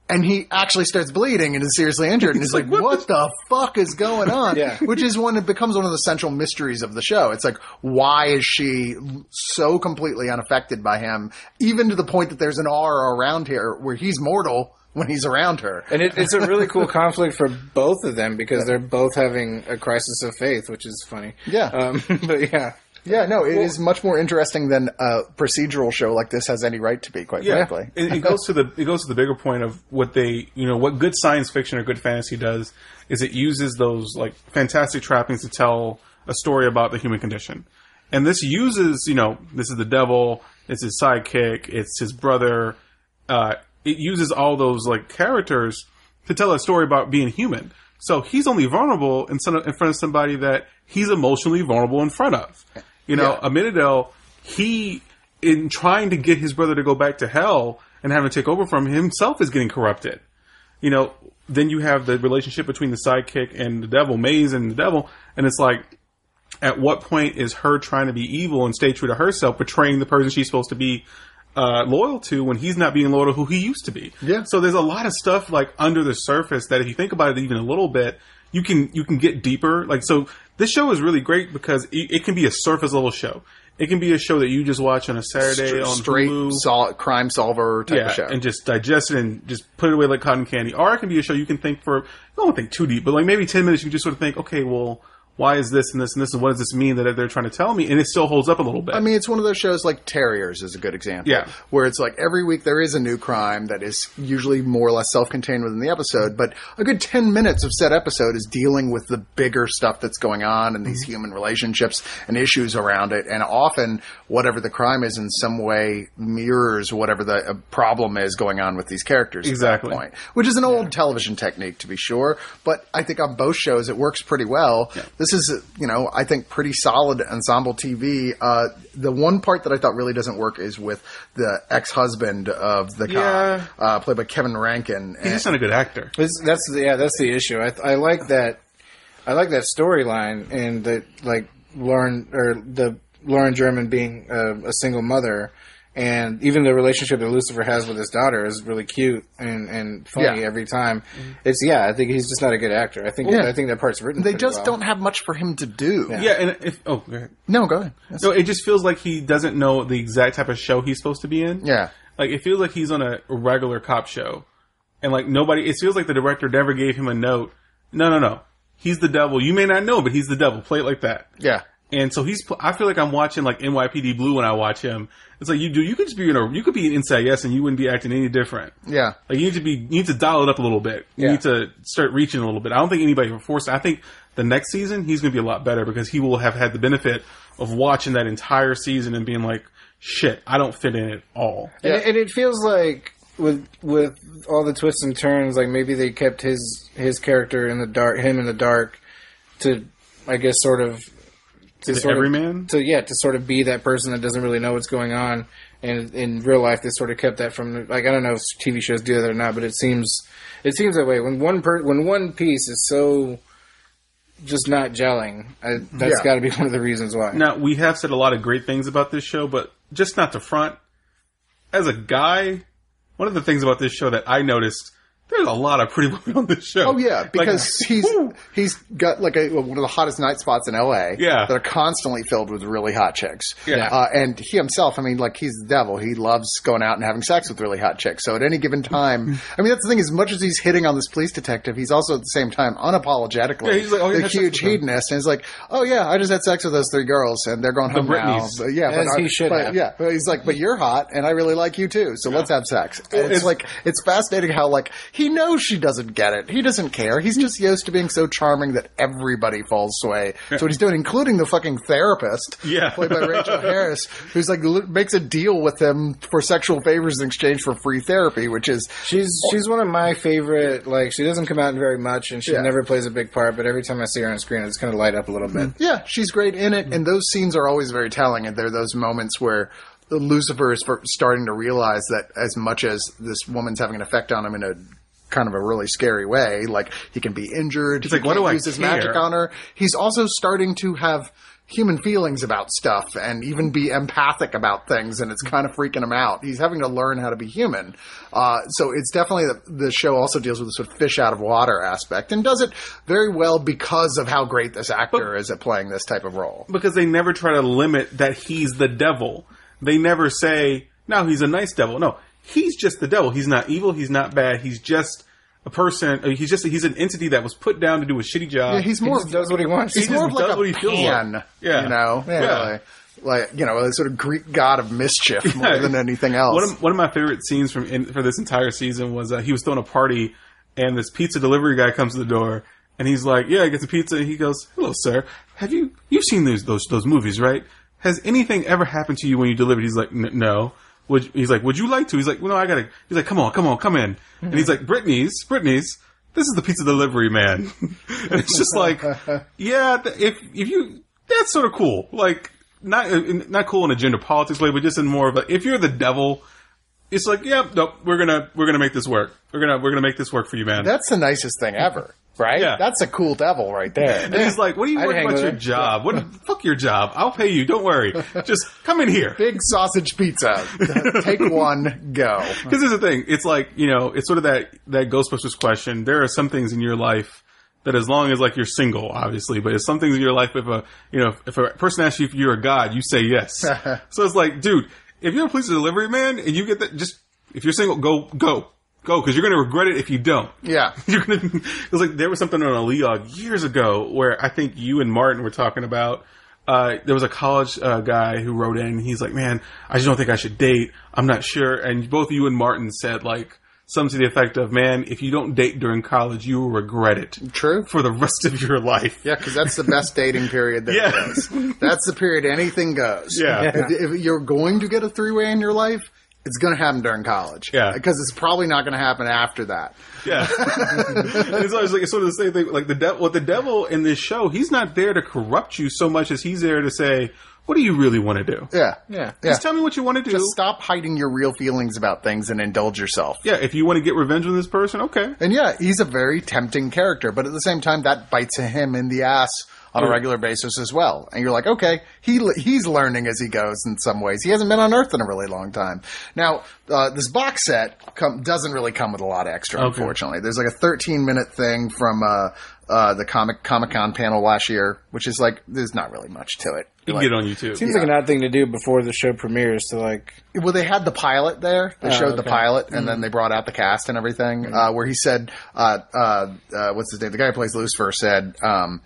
And he actually starts bleeding and is seriously injured, and he's like, "What the fuck is going on?" Yeah. Which is one it becomes one of the central mysteries of the show. It's like, why is she so completely unaffected by him, even to the point that there's an aura around here where he's mortal when he's around her. and it, it's a really cool conflict for both of them because they're both having a crisis of faith, which is funny. Yeah. Um, but yeah. Yeah, no, it is much more interesting than a procedural show like this has any right to be. Quite frankly, it, it goes to the it goes to the bigger point of what they you know what good science fiction or good fantasy does is it uses those like fantastic trappings to tell a story about the human condition, and this uses you know this is the devil, it's his sidekick, it's his brother. Uh, it uses all those like characters to tell a story about being human. So he's only vulnerable in, in front of somebody that he's emotionally vulnerable in front of. You know, Yeah. Amenadiel, he in trying to get his brother to go back to hell and having to take over from him himself is getting corrupted. You know, then you have the relationship between the sidekick and the devil, Maze and the devil, and it's like, at what point is her trying to be evil and stay true to herself, betraying the person she's supposed to be uh, loyal to when he's not being loyal to who he used to be? Yeah. So there's a lot of stuff like under the surface that if you think about it even a little bit, you can you can get deeper. Like so, this show is really great because it, it can be a surface level show. It can be a show that you just watch on a Saturday on straight Hulu sol- crime solver type yeah, of show. and just digest it and just put it away like cotton candy. Or it can be a show you can think for, you don't think too deep, but like maybe 10 minutes you can just sort of think, okay, well, why is this and this and this and what does this mean that they're trying to tell me? And it still holds up a little bit. I mean, it's one of those shows like Terriers is a good example. Yeah. Where it's like every week there is a new crime that is usually more or less self contained within the episode, but a good 10 minutes of said episode is dealing with the bigger stuff that's going on and these human relationships and issues around it. And often, whatever the crime is in some way mirrors whatever the uh, problem is going on with these characters Exactly. point, which is an old television technique to be sure. But I think on both shows it works pretty well. This is, uh, you know, I think pretty solid ensemble TV. Uh, the one part that I thought really doesn't work is with the ex-husband of the cop, uh, played by Kevin Rankin. He's just not a good actor. That's the, yeah, that's the issue. I, I like that. I like that storyline and the like Lauren or the Lauren German being a, a single mother And even the relationship that Lucifer has with his daughter is really cute and, and funny Yeah. every time. Mm-hmm. It's yeah, I think he's just not a good actor. I think Yeah. I think that part's written. They just well. don't have much for him to do. Yeah. Yeah, and if oh, go ahead. No, go ahead. No, it just feels like he doesn't know the exact type of show he's supposed to be in. Yeah. Like it feels like he's on a regular cop show, and like nobody. It feels like the director never gave him a note. No, no, no. He's the devil. You may not know, but he's the devil. Play it like that. Yeah. And so he's. I feel like I'm watching like NYPD Blue when I watch him. It's like you do. You could just be in a. You could be in NCIS and you wouldn't be acting any different. Yeah. Like you need to be. You need to dial it up a little bit. You Yeah. need to start reaching a little bit. I don't think anybody will force. I think the next season he's going to be a lot better because he will have had the benefit of watching that entire season and being like, "Shit, I don't fit in at all." And, it, and it feels like with with all the twists and turns, like maybe they kept his his character in the dark, him in the dark, to I guess sort of to The sort of- to yeah to sort of be that person that doesn't really know what's going on. And in real life, they sort of kept that from like I don't know if TV shows do that or not, but it seems it seems that way when one per when one piece is so just not gelling. I, that's Yeah. got to be one of the reasons why. Now we have said a lot of great things about this show, but just not the front. As a guy, one of the things about this show that I noticed, there's a lot of pretty women on this show. Oh yeah, Like, because he's whew. he's got like a, one of the hottest night spots in LA. Yeah. that are constantly filled with really hot chicks. Yeah. uh, and he himself, I mean, like he's the devil. He loves going out and having sex with really hot chicks. So at any given time, I mean, that's the thing. As much as he's hitting on this police detective, he's also at the same time unapologetically Yeah, he's like, oh, the huge with them. hedonist, and he's like, oh yeah, I just had sex with those three girls, and they're going home now. Britneys. But, yeah, As but, he should but, have. Yeah, but he's like, but you're hot, and I really like you too. So let's have sex. And it's it's- like it's fascinating how like he knows she doesn't get it. He doesn't care. He's just used to being so charming that everybody falls sway to what he's doing, including the fucking therapist, Yeah. played by Rachel Harris, who's like li- makes a deal with him for sexual favors in exchange for free therapy, which is She's she's one of my favorite. Like she doesn't come out in very much, and she Yeah. never plays a big part. But every time I see her on screen, it's kind of light up a little bit. Mm-hmm. Yeah, she's great in it, and those scenes are always very telling. And they're those moments where Lucifer is for- starting to realize that as much as this woman's having an effect on him in a kind of a really scary way, like he can be injured, He's he like, why can't do I use his care? magic on her. He's also starting to have human feelings about stuff and even be empathic about things and it's kind of freaking him out. He's having to learn how to be human. Uh, so it's definitely the, the show also deals with the sort of fish out of water aspect and does it very well because of how great this actor is at playing this type of role. because they never try to limit that he's the devil. They never say, "No, he's a nice devil." No, he's just the devil. He's not evil. He's not bad. He's just a person. uh, He's just he's an entity that was put down to do a shitty job. Yeah, he's He more just does what he wants. he's He more like does a what he feels pan, like. Yeah. you know, Yeah. really. like you know, a sort of Greek god of mischief more than anything else. One of, one of my favorite scenes from in, for this entire season was uh, he was throwing a party, and this pizza delivery guy comes to the door, and he's like, "Yeah, I get the pizza." And he goes, "Hello, sir. Have you you've seen those those those movies, right? Has anything ever happened to you when you delivered?" He's like, "N- "No." Would he's like, "Would you like to?" He's like, "Well, no, I gotta." He's like, "Come on, come on, come in." And he's like, "Brittany's, Brittany's." This is the pizza delivery man, and it's just like, yeah, if if you, that's sort of cool. Like, not uh, not cool in a gender politics way, but just in more of a, if you're the devil, it's like, yeah, nope, we're gonna we're gonna make this work. We're gonna we're gonna make this work for you, man. That's the nicest thing ever, right? Yeah. That's a cool devil right there. and he's like, "What are you I'd worried about with your it. job? What? Fuck your job. I'll pay you. Don't worry. Just come in here." Big sausage pizza. Take one, go. Because here's the thing: it's like you know, it's sort of that that Ghostbusters question. There are some things in your life that, as long as like you're single, obviously, but it's some things in your life. If a you know, if a person asks you if you're a god, you say yes. so it's like, dude, if you're a police delivery man and you get that, just if you're single, go go go because you're going to regret it if you don't. Yeah. You're gonna. It was like there was something on a Leog years ago where I think you and Martin were talking about. Uh, there was a college uh, guy who wrote in. He's like, "Man, I just don't think I should date. I'm not sure." And both you and Martin said like some to the effect of, "Man, if you don't date during college, you will regret it True. for the rest of your life." Yeah, because that's the best dating period there Yeah. is. That's the period anything goes. Yeah. If, if you're going to get a three way in your life, it's going to happen during college. Yeah. Because it's probably not going to happen after that. Yeah, it's always like it's sort of the same thing. Like the devil, with the devil in this show, he's not there to corrupt you so much as he's there to say, "What do you really want to do? Yeah. Yeah. Yeah. Just tell me what you want to do." Just stop hiding your real feelings about things and indulge yourself. yeah, if you want to get revenge on this person, okay. And yeah, he's a very tempting character, but at the same time, that bites him in the ass on a regular basis as well. And you're like, okay, he he's learning as he goes in some ways. He hasn't been on Earth in a really long time. Now, uh, this box set come, doesn't really come with a lot of extra, Okay. unfortunately. There's like a 13 minute thing from uh, uh, the comic Comic Con panel last year, which is like there's not really much to it. You can Like- get on YouTube. Seems like an odd thing to do before the show premieres to like. Well, they had the pilot there. They Oh, showed the pilot, and then they brought out the cast and everything. Uh, where he said, uh, uh, uh, "What's his name?" The guy who plays Lucifer said um,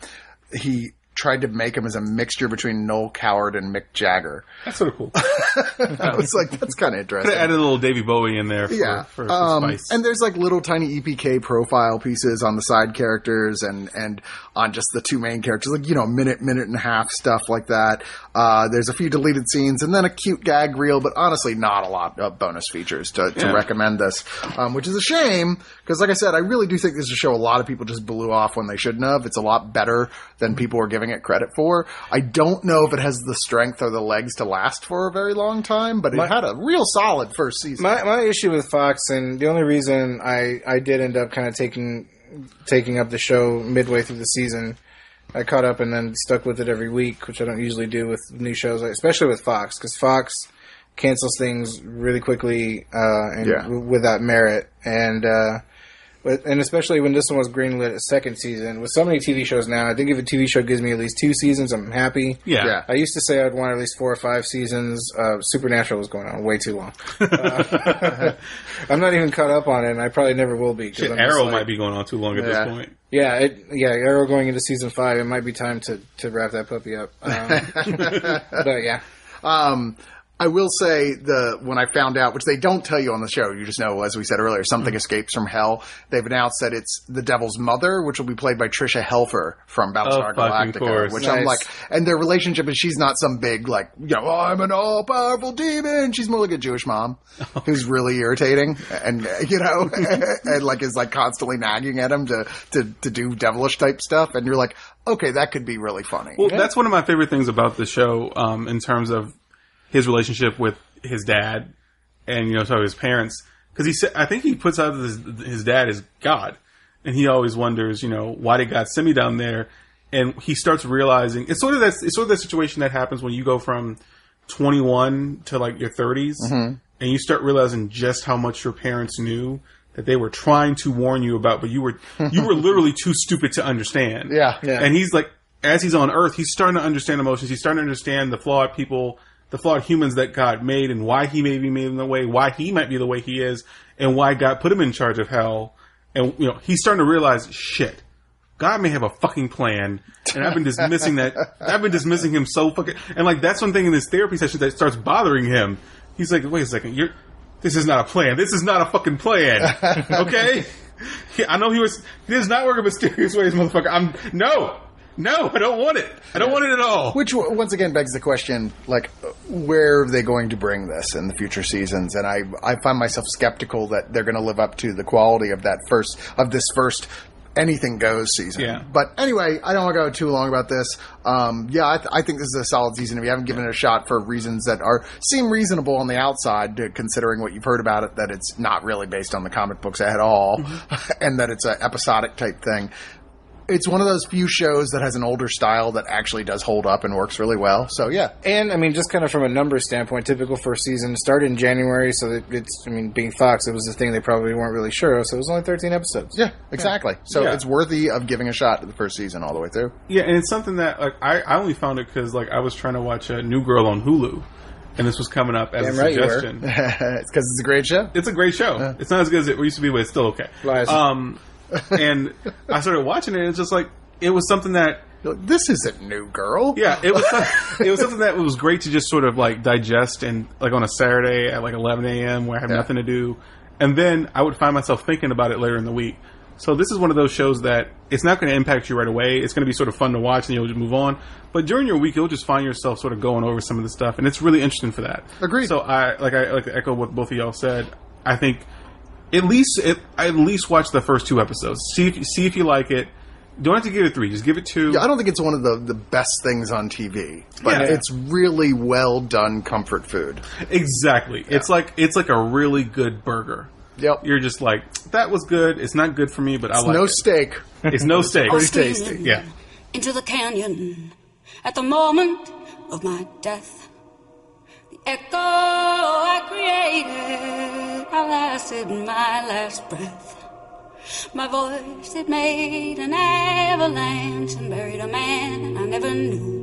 he tried to make him as a mixture between Noel Coward and Mick Jagger. That's sort of cool. I was like, "That's kind of interesting." They added a little Davy Bowie in there for, yeah, for, for um, spice. and there's like little tiny EPK profile pieces on the side characters and and on just the two main characters, like you know, minute minute and a half stuff like that. Uh, there's a few deleted scenes and then a cute gag reel, but honestly, not a lot of bonus features to, to Yeah. recommend this, um, which is a shame because, like I said, I really do think this is a show a lot of people just blew off when they shouldn't have. It's a lot better than people were giving it credit for. I don't know if it has the strength or the legs to last for a very long time, but it had a real solid first season. My my issue with Fox, and the only reason I I did end up kind of taking taking up the show midway through the season. I caught up and then stuck with it every week, which I don't usually do with new shows, especially with Fox, because Fox cancels things really quickly uh, and Yeah. w- without merit, and uh, and especially when this one was greenlit a second season. With so many TV shows now, I think if a TV show gives me at least two seasons, I'm happy. yeah. yeah. I used to say I'd want at least four or five seasons. Uh, Supernatural was going on way too long. Uh, I'm not even caught up on it, and I probably never will be. 'cause Shit, Arrow like- might be going on too long at Yeah. this point. Yeah, it, yeah, Arrow going into season five. It might be time to, to wrap that puppy up. Um, but yeah, Um, I will say the when I found out, which they don't tell you on the show, you just know, as we said earlier, something escapes from hell. They've announced that it's the Devil's mother, which will be played by Tricia Helfer from Battlestar Oh, Galactica. course. Which I'm like, and their relationship is she's not some big like, you know, I'm an all powerful demon. She's more like a Jewish mom who's really irritating, and you know, and like is like constantly nagging at him to to to do devilish type stuff, and you're like, okay, that could be really funny. Well, that's one of my favorite things about the show, um, in terms of his relationship with his dad and you know, so his parents. Because he said, I think he puts out his, his dad is God, and he always wonders, you know, why did God send me down there? And he starts realizing it's sort of that it's sort of that situation that happens when you go from 21 to like your 30s, mm-hmm. and you start realizing just how much your parents knew that they were trying to warn you about, but you were you were literally too stupid to understand. Yeah. Yeah. And he's like, as he's on Earth, he's starting to understand emotions. He's starting to understand the flawed people, the flawed humans that God made, and why he may be made in the way, why he might be the way he is, and why God put him in charge of hell. And you know, he's starting to realize, shit. God may have a fucking plan, and I've been dismissing that. I've been dismissing him so fucking, and like that's one thing in his therapy session that starts bothering him. He's like, "Wait a second, you're. This is not a plan. This is not a fucking plan. Okay, I know he was. He does not work in mysterious ways, motherfucker. I'm no, no. I don't want it. I don't want it at all. Which once again begs the question, like, where are they going to bring this in the future seasons? And I, I find myself skeptical that they're going to live up to the quality of that first, of this first anything goes season. Yeah. But anyway, I don't want to go too long about this. Um, yeah, I, th- I think this is a solid season. If you haven't given it a shot for reasons that are seem reasonable on the outside, uh, considering what you've heard about it, that it's not really based on the comic books at all, and that it's an episodic type thing it's one of those few shows that has an older style that actually does hold up and works really well. So yeah, and I mean, just kind of from a numbers standpoint, typical first season started in January, so it's. I mean, being Fox, it was the thing they probably weren't really sure of. So it was only 13 episodes. yeah, exactly. So Yeah. it's worthy of giving a shot to the first season all the way through. Yeah, and it's something that like I, I only found it because like I was trying to watch a New Girl on Hulu, and this was coming up as Damn a right suggestion. it's because it's a great show. It's a great show. It's not as good as it used to be, but it's still okay. Lies. Um, and I started watching it. and It's just like it was something that This isn't new girl. yeah, it was it was something that was great to just sort of like digest and like on a Saturday at like 11 a.m. where I have Yeah. nothing to do, and then I would find myself thinking about it later in the week. So this is one of those shows that it's not going to impact you right away. It's going to be sort of fun to watch, and you'll just move on. But during your week, you'll just find yourself sort of going over some of the stuff, and it's really interesting for that. Agreed. So I like I like to echo what both of y'all said. I think at least it, at least watch the first two episodes. See if see if you like it. Don't have to give it three. Just give it two. Yeah, I don't think it's one of the, the best things on TV, but Yeah. it's really well done comfort food. Exactly. It's like it's like a really good burger. Yep. You're just like that was good. It's not good for me, but I like no it. steak. It's no steak. Pretty tasty. Yeah. into the canyon at the moment of my death. The echo I created outlasted my last breath. My voice, it made an avalanche and buried a man I never knew.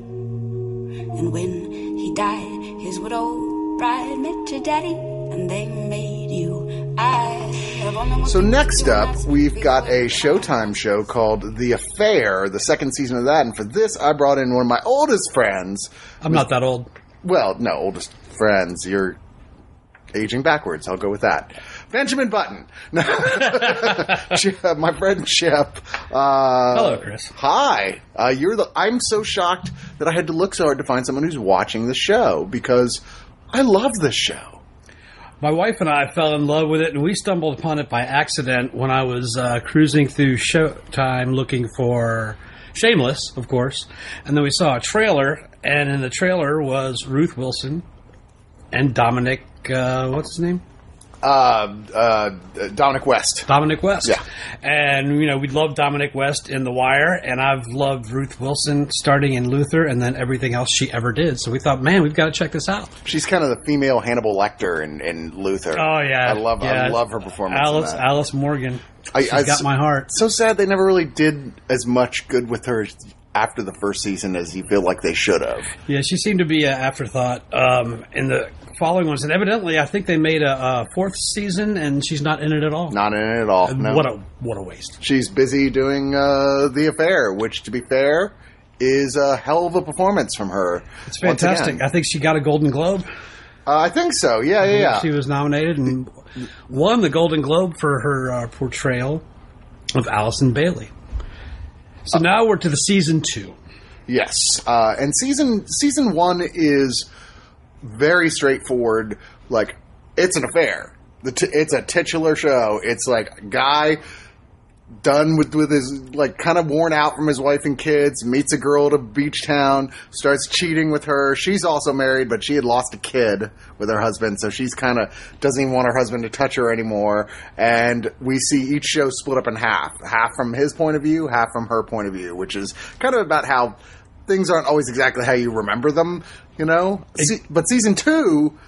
And when he died, his widow bride met your daddy, and they made you. I have only So next up, we've got a Showtime show called The Affair, the second season of that. And for this, I brought in one of my oldest friends. I'm not that old. Well, no, oldest friends. You're aging backwards. I'll go with that. Benjamin Button. No. My friend Chip. Uh, Hello, Chris. Hi. Uh, you're the. I'm so shocked that I had to look so hard to find someone who's watching the show because I love this show. My wife and I fell in love with it, and we stumbled upon it by accident when I was uh, cruising through Showtime looking for Shameless, of course. And then we saw a trailer, and in the trailer was Ruth Wilson and Dominic, uh, what's his name? Uh, uh, Dominic West. Dominic West. Yeah. And, you know, we loved Dominic West in The Wire, and I've loved Ruth Wilson starting in Luther and then everything else she ever did. So we thought, man, we've got to check this out. She's kind of the female Hannibal Lecter in, in Luther. Oh, yeah. I love I love her performance. Alice. Alice Morgan. I- She's I- got my heart. so sad they never really did as much good with her after the first season as you feel like they should have. Yeah, she seemed to be an afterthought um, in the following ones, and evidently, I think they made a, a fourth season, and she's not in it at all. Not in it at all. No. What a what a waste! She's busy doing uh, the affair, which, to be fair, is a hell of a performance from her. It's fantastic. I think she got a Golden Globe. Uh, I think so. Yeah, yeah, yeah. She was nominated and won the Golden Globe for her uh, portrayal of Alison Bailey. So now we're to the season two. Yes, uh, and season season one is very straightforward. Like it's an affair. The t- it's a titular show. It's like guy done with with his like kind of worn out from his wife and kids meets a girl at a beach town starts cheating with her. She's also married but she had lost a kid with her husband so she's kind of doesn't even want her husband to touch her anymore. And we see each show split up in half. Half from his point of view half from her point of view which is kind of about how things aren't always exactly how you remember them you know? Se- but season two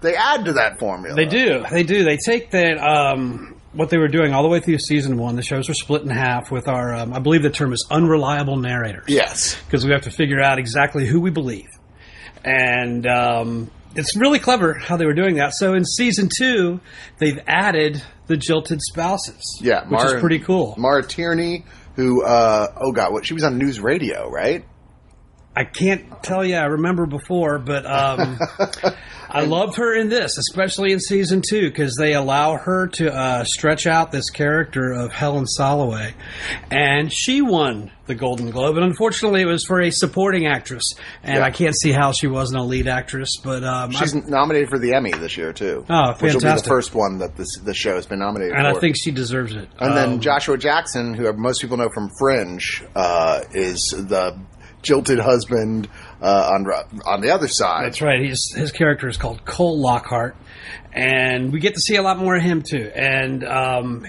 they add to that formula. They do. They do. They take that um, what they were doing all the way through season one. The shows were split in half with our, um, I believe the term is unreliable narrators. yes because we have to figure out exactly who we believe. And um, it's really clever how they were doing that. So in season two, they've added the jilted spouses. Yeah, which is pretty cool. Maura Tierney, who, uh, oh god, what she was on news radio, right? I can't tell you I remember before, but um, I loved her in this, especially in season two, because they allow her to uh, stretch out this character of Helen Solloway, and she won the Golden Globe, and unfortunately, it was for a supporting actress, and Yeah. I can't see how she wasn't a lead actress, but um, I- She's nominated for the Emmy this year too. Oh, Which will be the fantastic. first one that this the show has been nominated and for. I think she deserves it. and then Um, Joshua Jackson, who most people know from Fringe, uh, is the jilted husband uh, on on the other side. That's right. He's, his character is called Cole Lockhart, and we get to see a lot more of him too. And um,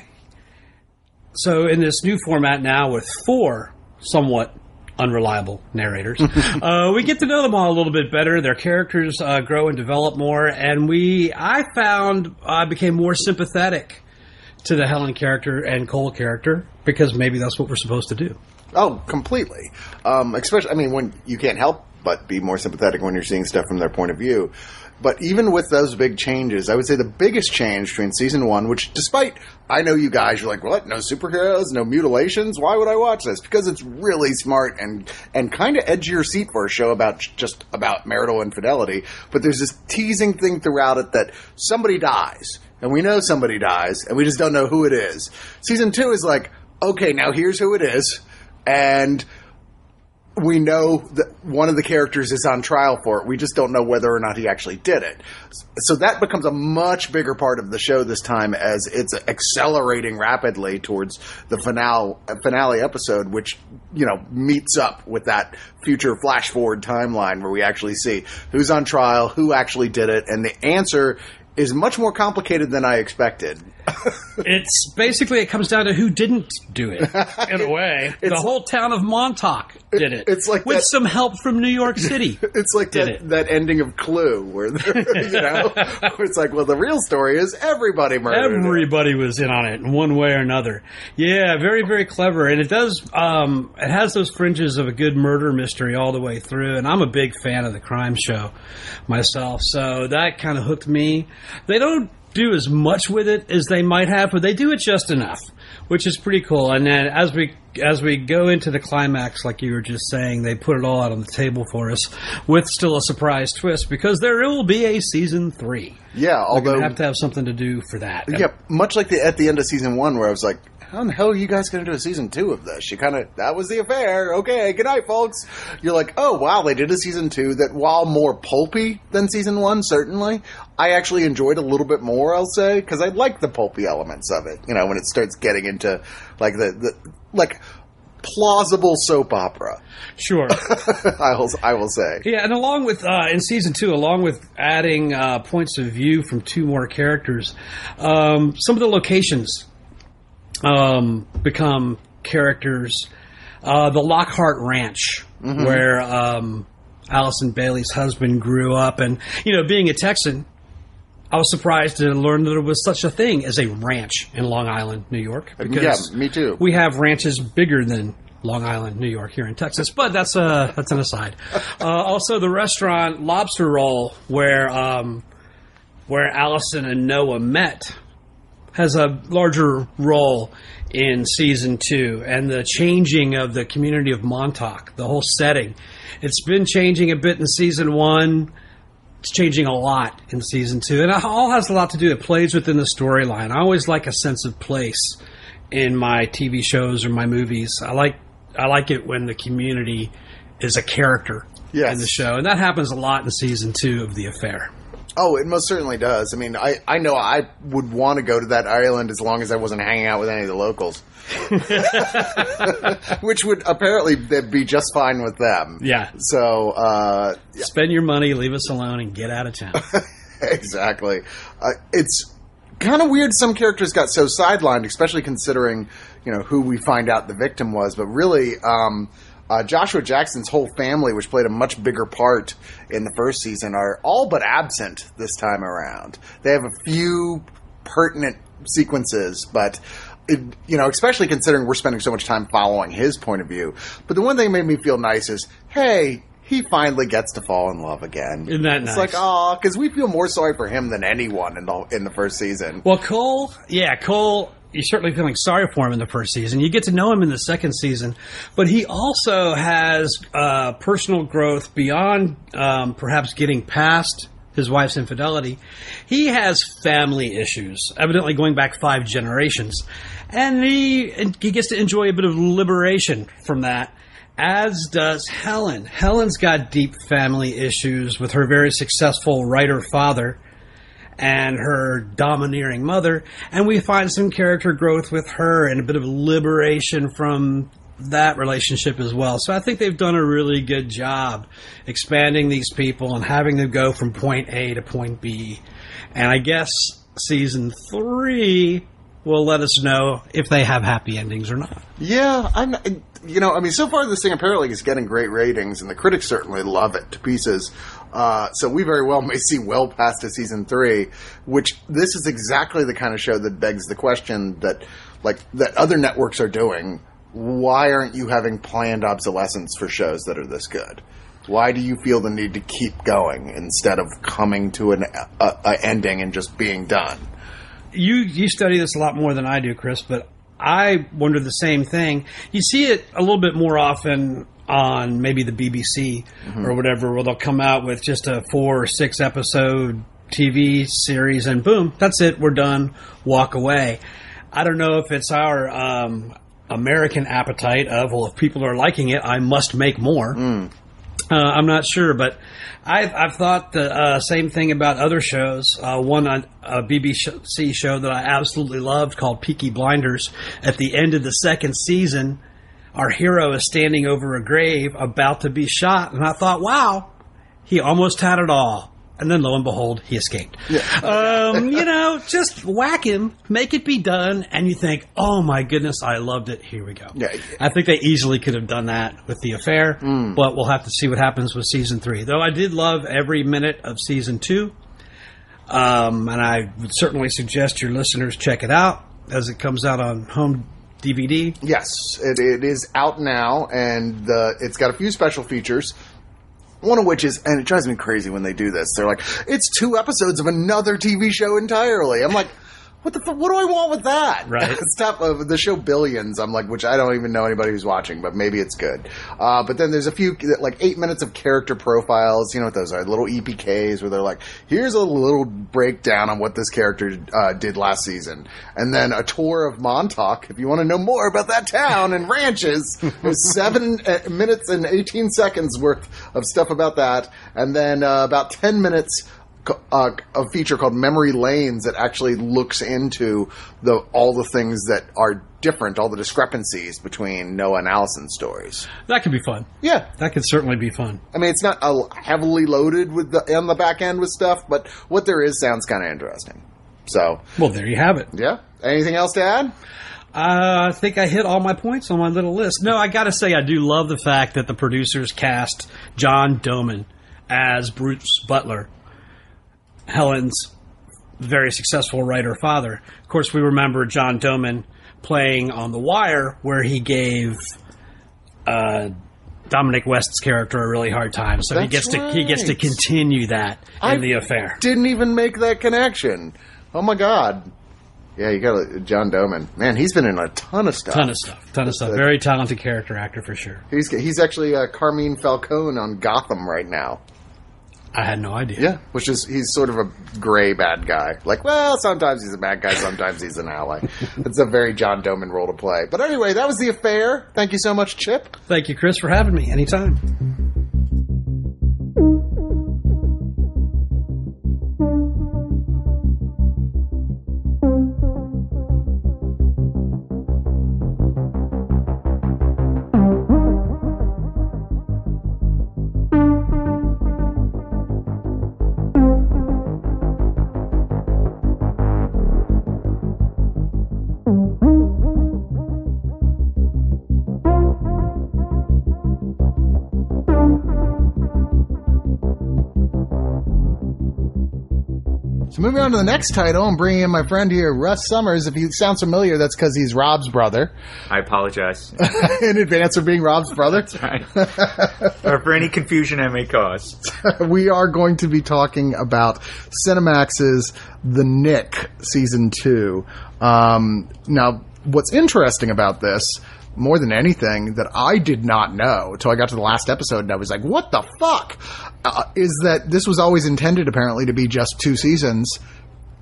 so, in this new format now with four somewhat unreliable narrators, uh, we get to know them all a little bit better. Their characters uh, grow and develop more, and we I found I became more sympathetic to the Helen character and Cole character because maybe that's what we're supposed to do. Oh, completely. Um, especially, I mean, when you can't help but be more sympathetic when you're seeing stuff from their point of view. But even with those big changes, I would say the biggest change between season one, which despite I know you guys, you're like, what? No superheroes, no mutilations? Why would I watch this? Because it's really smart and and kind of edge your seat for a show about just about marital infidelity. But there's this teasing thing throughout it that somebody dies, and we know somebody dies, and we just don't know who it is. Season two is like, okay, now here's who it is, and we know that one of the characters is on trial for it. We just don't know whether or not he actually did it. So that becomes a much bigger part of the show this time as it's accelerating rapidly towards the finale finale episode, which you know meets up with that future flash forward timeline where we actually see who's on trial, who actually did it, and the answer is much more complicated than I expected. it's basically it comes down to who didn't do it in a way. the whole town of Montauk did it. it's like with that- some help from New York City. It's like Did that, it. that ending of Clue, where they're, you know, where it's like, well, the real story is everybody murdered. him. Everybody was in on it in one way or another. Yeah, very very clever, and it does. Um, it has those fringes of a good murder mystery all the way through, and I'm a big fan of the crime show myself, so that kind of hooked me. They don't do as much with it as they might have, but they do it just enough, which is pretty cool. And then as we as we go into the climax, like you were just saying, they put it all out on the table for us with still a surprise twist because there will be a season three. Yeah, although gonna have to have something to do for that. Yeah, much like the at the end of season one, where I was like, "How in the hell are you guys going to do a season two of this?" You kind of that was the affair. Okay, good night, folks. You're like, "Oh wow, they did a season two that, while more pulpy than season one, certainly, I actually enjoyed a little bit more. I'll say because I like the pulpy elements of it. You know, when it starts getting into like the, the like plausible soap opera. Sure. I will I will say. Yeah, and along with uh, in season two, along with adding uh, points of view from two more characters, um, some of the locations um, become characters. Uh, the Lockhart Ranch, where um, Alison Bailey's husband grew up, and you know, being a Texan, I was surprised to learn that there was such a thing as a ranch in Long Island, New York. Yeah, me too. We have ranches bigger than Long Island, New York, here in Texas, but that's a that's an aside. Uh, also, the restaurant Lobster Roll, where um, where Alison and Noah met, has a larger role in season two, and the changing of the community of Montauk, the whole setting. It's been changing a bit in season one. It's changing a lot in season two, and it all has a lot to do. It plays within the storyline. I always like a sense of place in my TV shows or my movies. I like I like it when the community is a character Yes. in the show, and that happens a lot in season two of The Affair. Oh, it most certainly does. I mean, I, I know I would want to go to that island as long as I wasn't hanging out with any of the locals. Which would apparently be just fine with them. Yeah. So, uh, Spend your money, leave us alone, and get out of town. exactly. Uh, it's kind of weird some characters got so sidelined, especially considering, you know, who we find out the victim was. But really, um, uh, Joshua Jackson's whole family, which played a much bigger part in the first season, are all but absent this time around. They have a few pertinent sequences, but. It, you know, especially considering we're spending so much time following his point of view. But the one thing that made me feel nice is, hey, he finally gets to fall in love again. Isn't that it's nice? like, oh, because we feel more sorry for him than anyone in the in the first season. Well, Cole, yeah, Cole, you're certainly feeling sorry for him in the first season. You get to know him in the second season, but he also has uh, personal growth beyond um, perhaps getting past his wife's infidelity. He has family issues, evidently going back five generations, and he he gets to enjoy a bit of liberation from that. As does Helen. Helen's got deep family issues with her very successful writer father and her domineering mother, and we find some character growth with her and a bit of liberation from that relationship as well. So I think they've done a really good job expanding these people and having them go from point A to point B. And I guess season three will let us know if they have happy endings or not. Yeah, I'm. You know, I mean, so far this thing apparently is getting great ratings, and the critics certainly love it to pieces. Uh, so we very well may see well past to season three, which this is exactly the kind of show that begs the question that, like, that other networks are doing. Why aren't you having planned obsolescence for shows that are this good? Why do you feel the need to keep going instead of coming to an a, a ending and just being done? you you study this a lot more than I do, Chris, but I wonder the same thing. You see it a little bit more often on maybe the BBC or whatever, where they'll come out with just a four or six episode TV series, and boom, that's it, we're done, walk away. I don't know if it's our um, American appetite of well, if people are liking it, I must make more. Uh, I'm not sure, but I've, I've thought the uh, same thing about other shows. Uh, one on a BBC show that I absolutely loved called Peaky Blinders. At the end of the second season, our hero is standing over a grave about to be shot, and I thought, wow, he almost had it all. And then lo and behold, he escaped. Um, you know, just whack him, make it be done, and you think, oh my goodness, I loved it. Here we go. Yeah. I think they easily could have done that with the affair, Mm. but we'll have to see what happens with season three. Though I did love every minute of season two, um, and I would certainly suggest your listeners check it out as it comes out on home DVD. Yes, it, it is out now, and the, it's got a few special features. One of which is, and it drives me crazy when they do this. They're like, "It's two episodes of another TV show entirely." I'm like, "What the? Fuck, what do I want with that?" Right. tough. Of the show Billions, I'm like, which I don't even know anybody who's watching, but maybe it's good. Uh, but then there's a few like eight minutes of character profiles. You know what those are? Little EPKs where they're like, "Here's a little breakdown on what this character uh, did last season," and then a tour of Montauk if you want to know more about that town and ranches. There's seven uh, minutes and 18 seconds worth of stuff about that, and then uh, about 10 minutes. Uh, a feature called Memory Lanes that actually looks into the all the things that are different, all the discrepancies between Noah and Alison's stories. That could be fun. Yeah, That could certainly be fun. I mean it's not uh, heavily loaded with the on the back end with stuff, but what there is sounds kind of interesting. So Well, there you have it. yeah, anything else to add? Uh, I think I hit all my points on my little list. No, I got to say, I do love the fact that the producers cast John Doman as Bruce Butler, Helen's very successful writer father. Of course, we remember John Doman playing on The Wire, where he gave uh, Dominic West's character a really hard time. So he That's gets to he gets to continue that in I the affair. Didn't even make that connection. Oh my god. Yeah, you got John Doman. Man, he's been in a ton of stuff. Ton of stuff, ton of stuff. Very talented character actor for sure. He's he's actually uh, Carmine Falcone on Gotham right now. I had no idea. Yeah, which is he's sort of a gray bad guy. Like, well, sometimes he's a bad guy, sometimes he's an ally. it's a very John Doman role to play. But anyway, that was the affair. Thank you so much, Chip. Thank you, Chris, for having me. Anytime. Moving on to the next title, I'm bringing in my friend here, Russ Summers. If he sounds familiar, that's because he's Rob's brother. I apologize. in advance for being Rob's brother. Right. or for any confusion I may cause. we are going to be talking about Cinemax's The Knick season two. Um, now, what's interesting about this, more than anything, that I did not know until I got to the last episode and I was like, what the fuck? Uh, is that this was always intended apparently to be just two seasons.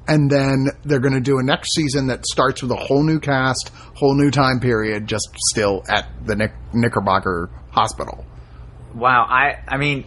And then they're going to do a next season that starts with a whole new cast, whole new time period, just still at the Knick- Knickerbocker Hospital. Wow, I I mean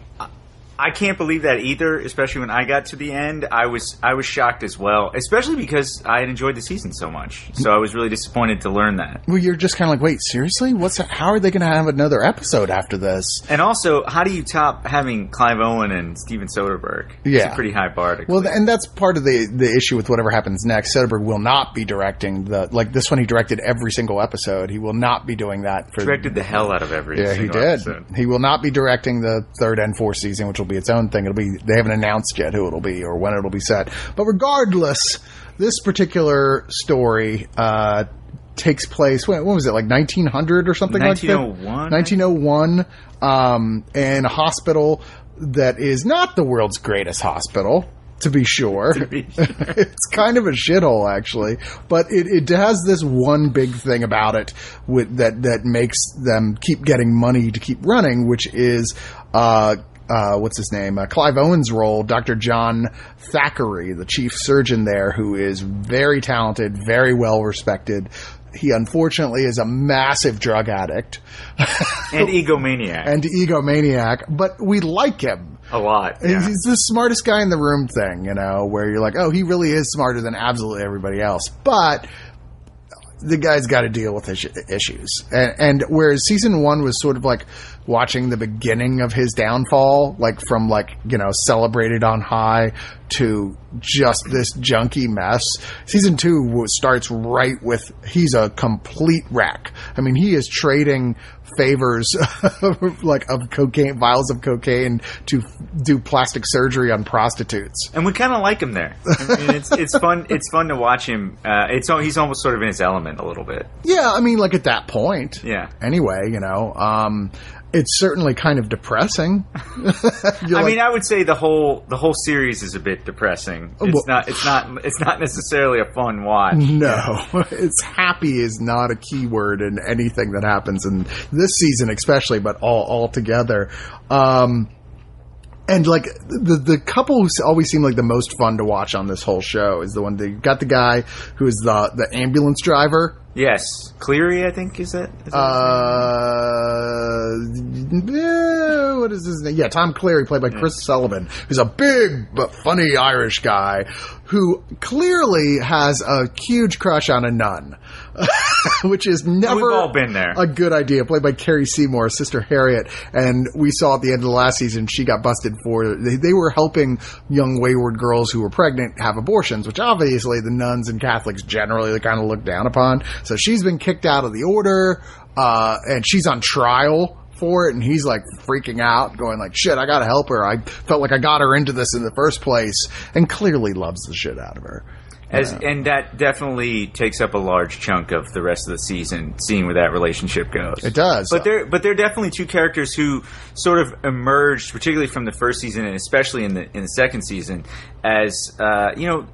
I can't believe that either, especially when I got to the end. I was I was shocked as well, especially because I had enjoyed the season so much. So I was really disappointed to learn that. Well, you're just kind of like, wait, seriously? What's how are they going to have another episode after this? And also, how do you top having Clive Owen and Steven Soderbergh? It's Yeah. a pretty high bar to Well, clear. and that's part of the the issue with whatever happens next. Soderbergh will not be directing the like this one. He directed every single episode. He will not be doing that for. directed the hell out of every yeah, he did. episode. He will not be directing the third and fourth season, which will be its own thing. It'll be they haven't announced yet who it'll be or when it'll be set. But regardless, this particular story uh, takes place. When, when was it? Like 1900 or something like that. 1901, 1901, um, in a hospital that is not the world's greatest hospital. To be sure, To be sure, it's kind of a shithole, actually. But it, it has this one big thing about it with, that that makes them keep getting money to keep running, which is uh, uh, what's his name? Uh, Clive Owen's role, Dr. John Thackery, the chief surgeon there, who is very talented, very well respected. He unfortunately is a massive drug addict and egomaniac and egomaniac, but we like him. a lot. He's, yeah. he's the smartest guy in the room thing, you know, where you're like, oh, he really is smarter than absolutely everybody else. But the guy's got to deal with his issues. And, and whereas season one was sort of like watching the beginning of his downfall, like from like, you know, celebrated on high to just this junky mess. Season two starts right with he's a complete wreck. I mean, he is trading favors like of cocaine, vials of cocaine to f- do plastic surgery on prostitutes. and we kind of like him there. I mean, it's it's fun. It's fun to watch him. Uh, it's he's almost sort of in his element a little bit. Yeah, I mean, like at that point. Yeah. Anyway, you know, um, it's certainly kind of depressing. I mean, I would say the whole the whole series is a bit depressing. It's well- not. It's not. It's not necessarily a fun watch. no, it's happy is not a keyword in anything that happens in this season, especially, but all all together. Um, and like the the couple who always seem like the most fun to watch on this whole show is the one that got the guy who is the the ambulance driver. Yes, Cleary, I think is that. Is that his name? Uh, yeah, what is his name? Yeah, Tom Cleary, played by Chris Sullivan, who's a big but funny Irish guy who clearly has a huge crush on a nun, which is never all been there. a good idea. Played by Cara Seymour, Sister Harriet, and we saw at the end of the last season she got busted for they, they were helping young wayward girls who were pregnant have abortions, which obviously the nuns and Catholics generally kind of look down upon. So she's been kicked out of the order, uh, and she's on trial for it and he's like freaking out going like shit i gotta help her i felt like i got her into this in the first place and clearly loves the shit out of her As, and that definitely takes up a large chunk of the rest of the season, seeing where that relationship goes. It does. But they're but they're definitely two characters who sort of emerged, particularly from the first season and especially in the in the second season, as uh, you know.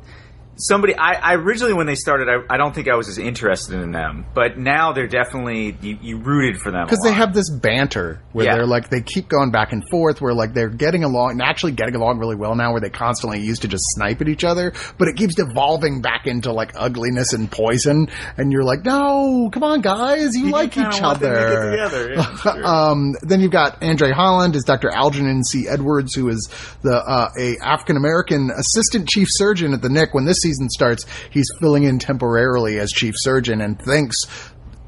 Somebody, I, I originally when they started, I, I don't think I was as interested in them, but now they're definitely you, you rooted for them because they have this banter where Yeah. they're like they keep going back and forth where like they're getting along and actually getting along really well now where they constantly used to just snipe at each other but it keeps devolving back into like ugliness and poison and you're like no come on guys you, like each want them to get other together, yeah, um, then you've got Andre Holland as Dr. Algernon C. Edwards, who is the uh, a African American assistant chief surgeon at the Knick. When this season starts, he's filling in temporarily as chief surgeon and thinks.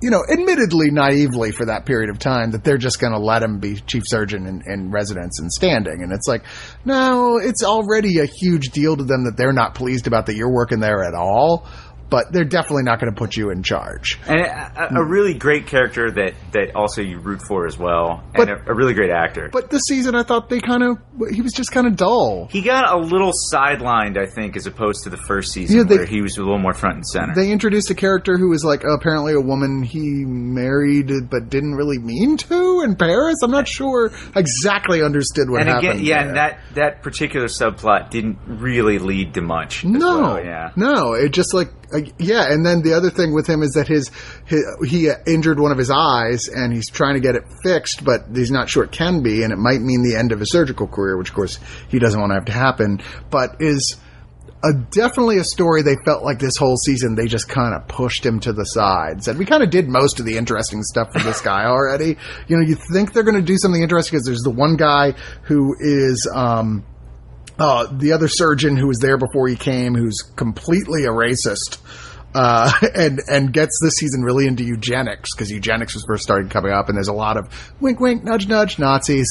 You know, admittedly naively for that period of time, that they're just going to let him be chief surgeon in, in residence and standing. And it's like, no, it's already a huge deal to them that they're not pleased about that you're working there at all. But they're definitely not going to put you in charge. and a, a really great character that that also you root for as well, and But- a, a really great actor. But this season, I thought they kind of, he was just kind of dull. He got a little sidelined, I think, as opposed to the first season Yeah, they- where he was a little more front and center. They introduced a character who was like apparently a woman he married but didn't really mean to in Paris. I'm not sure exactly understood what and happened. again, yeah, there. and that that particular subplot didn't really lead to much. no, well, yeah. no, it just like uh, yeah. And then the other thing with him is that his, his he injured one of his eyes and he's trying to get it fixed, but he's not sure it can be, and it might mean the end of his surgical career, which of course he doesn't want to have to happen. But is a, definitely a story they felt like this whole season they just kind of pushed him to the side. Said we kind of did most of the interesting stuff for this guy already. You know, you think they're going to do something interesting because there's the one guy who is. Um, uh, the other surgeon who was there before he came, who's completely a racist, uh, and and gets this season really into eugenics because eugenics was first started coming up, and there's a lot of wink, wink, nudge, nudge, Nazis.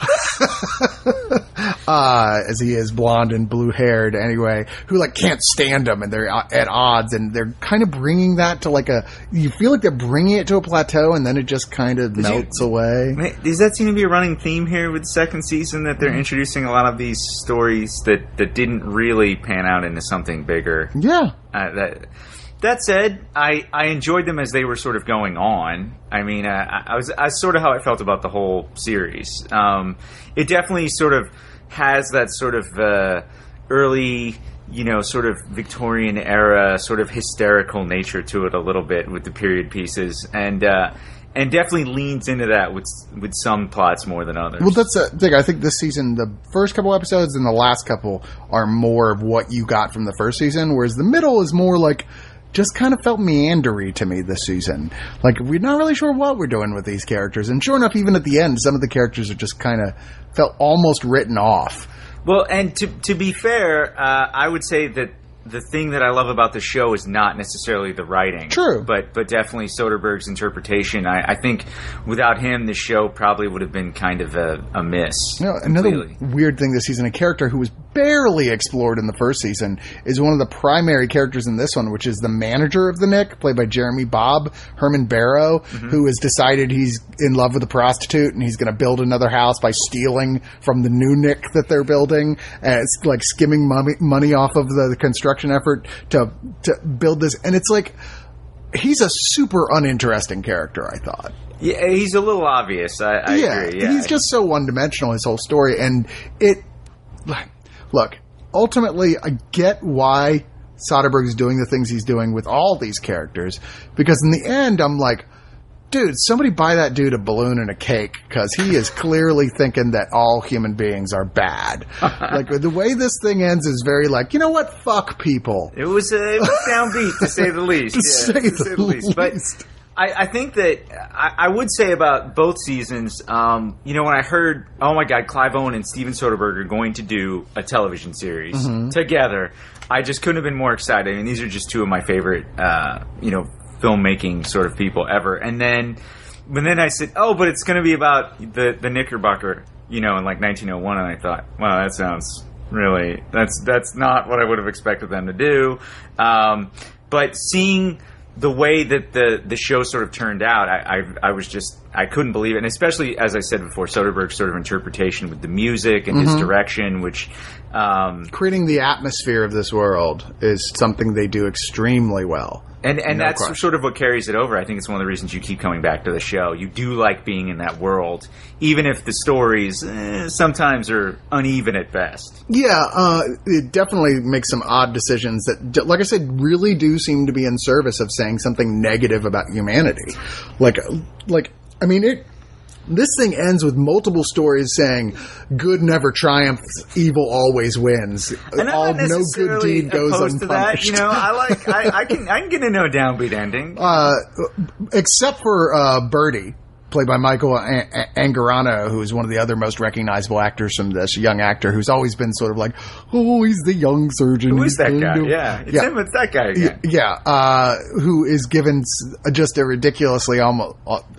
uh, as he is blonde and blue haired anyway, who like can't stand him and they're at odds and they're kind of bringing that to like a, you feel like they're bringing it to a plateau and then it just kind of melts away. Does that seem to be a running theme here with the second season that Mm-hmm. they're introducing a lot of these stories that, that didn't really pan out into something bigger? Yeah. Uh, that that said, I, I enjoyed them as they were sort of going on. I mean, uh, I, I was I sort of how I felt about the whole series. Um, it definitely sort of has that sort of uh, early, you know, sort of Victorian era, sort of hysterical nature to it a little bit with the period pieces, and uh, and definitely leans into that with with some plots more than others. Well, that's the thing. I think this season, the first couple episodes and the last couple are more of what you got from the first season, whereas the middle is more like just kind of felt meandery to me this season. Like we're not really sure what we're doing with these characters, and sure enough, even at the end, some of the characters are just kind of felt almost written off. Well, and to to be fair, uh, I would say that the thing that I love about the show is not necessarily the writing. True. But but definitely Soderbergh's interpretation. I, I think without him, the show probably would have been kind of a, a miss. You know, another weird thing this season, a character who was barely explored in the first season is one of the primary characters in this one, which is the manager of the Knick, played by Jeremy Bobb, Herman Barrow, Mm-hmm. who has decided he's in love with a prostitute and he's going to build another house by stealing from the new Knick that they're building. And it's like skimming money, money off of the, the construction effort to, to build this. And it's like, he's a super uninteresting character, I thought. Yeah, he's a little obvious. I, I yeah, agree. Yeah, he's just so one dimensional. His whole story, and it. Look, ultimately, I get why Soderbergh's doing the things he's doing with all these characters, because in the end, I'm like, dude, somebody buy that dude a balloon and a cake because he is clearly thinking that all human beings are bad. like the way this thing ends is very like, you know what? Fuck people. It was a it was downbeat to say the least. To yeah, say to say the the least. But. I, I think that I, I would say about both seasons. Um, you know, when I heard, oh my God, Clive Owen and Steven Soderbergh are going to do a television series Mm-hmm. together, I just couldn't have been more excited. I mean, these are just two of my favorite, uh, you know, filmmaking sort of people ever. And then, but then I said, oh, but it's going to be about the the Knickerbocker, you know, in like 1901, and I thought, wow, that sounds really that's that's not what I would have expected them to do. Um, but seeing the way that the the show sort of turned out, I, I I was just I couldn't believe it, and especially as I said before, Soderbergh's sort of interpretation with the music and his direction, which. Um, Creating the atmosphere of this world is something they do extremely well. And and No that's question. sort of what carries it over. I think it's one of the reasons you keep coming back to the show. You do like being in that world, even if the stories eh, sometimes are uneven at best. Yeah, uh, it definitely makes some odd decisions that, like I said, really do seem to be in service of saying something negative about humanity. Like, like I mean, it. This thing ends with multiple stories saying, "Good never triumphs, evil always wins." And I'm All no good deed goes opposed to that. unpunished. You know, I like I, I can I can get into a downbeat ending. uh, except for uh, Bertie, played by Michael Angarano, who is one of the other most recognizable actors from this young actor, who's always been sort of like, "Oh, he's the young surgeon." Who is that guy? Yeah, it's yeah. him. It's that guy again. Yeah, uh, who is given just a ridiculously almost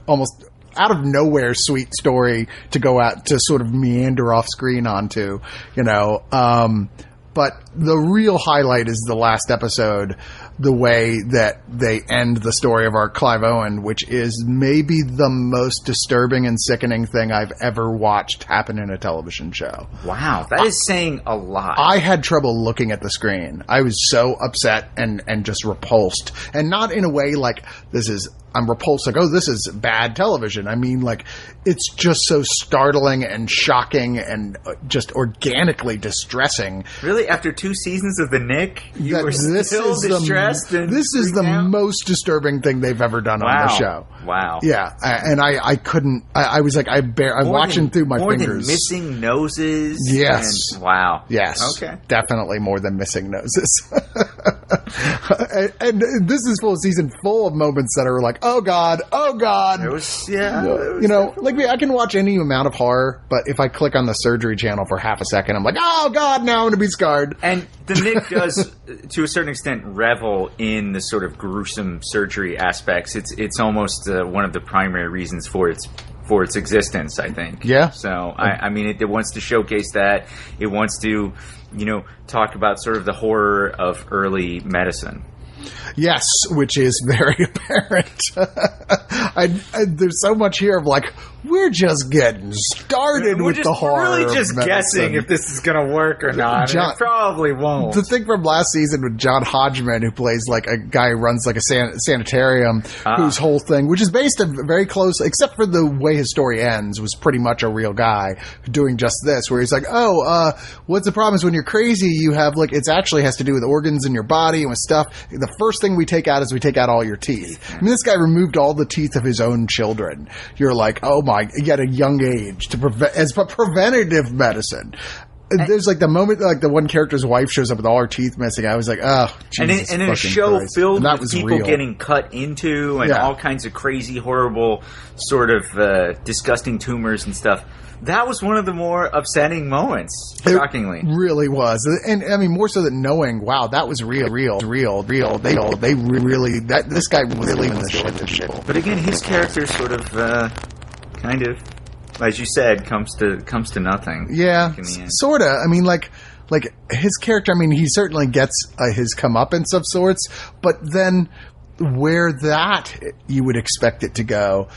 almost out of nowhere sweet story to go out to sort of meander off screen onto, you know. Um, but the real highlight is the last episode, the way that they end the story of our Clive Owen, which is maybe the most disturbing and sickening thing I've ever watched happen in a television show. Wow, that is saying a lot. I had trouble looking at the screen. I was so upset and and just repulsed, and not in a way like this is I'm repulsed. Like oh, this is bad television. I mean, like it's just so startling and shocking and uh, just organically distressing. really, after two seasons of the Knick, you that were still is distressed. the and this is the out? most disturbing thing they've ever done wow. on the show. Wow. Yeah, and I I couldn't. I, I was like I bear. I'm More watching than- through my more fingers. Than missing noses. Yes. and- wow. Yes. Okay. Definitely more than missing noses. and, and this is full season full of moments that are like, oh god, oh god. It was yeah. it was you know, like I can watch any amount of horror, but if I click on the surgery channel for half a second, I'm like, oh god, now I'm going to be scarred. And the Knick does, to a certain extent, revel in the sort of gruesome surgery aspects. It's it's almost uh, one of the primary reasons for its for its existence. I think. Yeah. So I, I mean, it, it wants to showcase that. It wants to, you know, talk about sort of the horror of early medicine. Yes, which is very apparent. I, I, there's so much here of like, we're just getting started We're with just the horror. really just guessing if this is going to work or not. John- it probably won't. the thing from last season with John Hodgman, who plays like a guy who runs like a san- sanitarium, Ah. whose whole thing, which is based on very close, except for the way his story ends, was pretty much a real guy doing just this, where he's like, "Oh, uh, what's the problem is when you're crazy, you have like it's actually has to do with organs in your body and with stuff. The first thing we take out is we take out all your teeth. I mean, this guy removed all the teeth of his own children. You're like, oh my, at a young age to prevent as pre- preventative medicine." there's like the moment like the one character's wife shows up with all her teeth missing. I was like, oh, and in, and in a show Christ. filled And that with was people real. getting cut into and Yeah. all kinds of crazy, horrible, sort of uh, disgusting tumors and stuff. That was one of the more upsetting moments. It Shockingly, really was, and I mean more so than knowing, wow, that was real, real, real, real. They all, they really that this guy was really in this shit to people. but again, his character sort of, uh, kind of, as you said, comes to comes to nothing. Yeah, sort of. I mean, like, like his character. I mean, he certainly gets uh, his comeuppance of sorts, but then where that you would expect it to go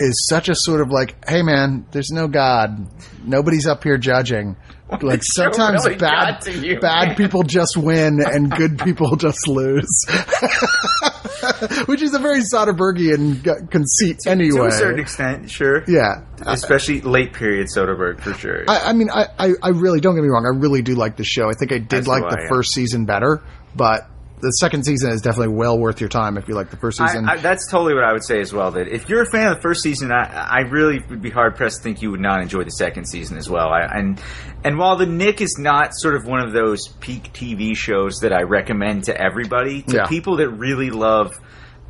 is such a sort of like, hey man, there's no God, nobody's up here judging. Like sometimes really bad to you, bad man. people just win and good people just lose, which is a very Soderberghian g- conceit anyway. To a certain extent, sure. yeah, uh, Especially late period Soderbergh, for sure. I, I mean, I, I, I really don't get me wrong. I really do like the show. I think I did like the first season better, but the second season is definitely well worth your time if you like the first season. I, that's totally what I would say as well. That if you're a fan of the first season, I, I really would be hard pressed to think you would not enjoy the second season as well. I, and and while the Knick is not sort of one of those peak TV shows that I recommend to everybody, to Yeah. people that really love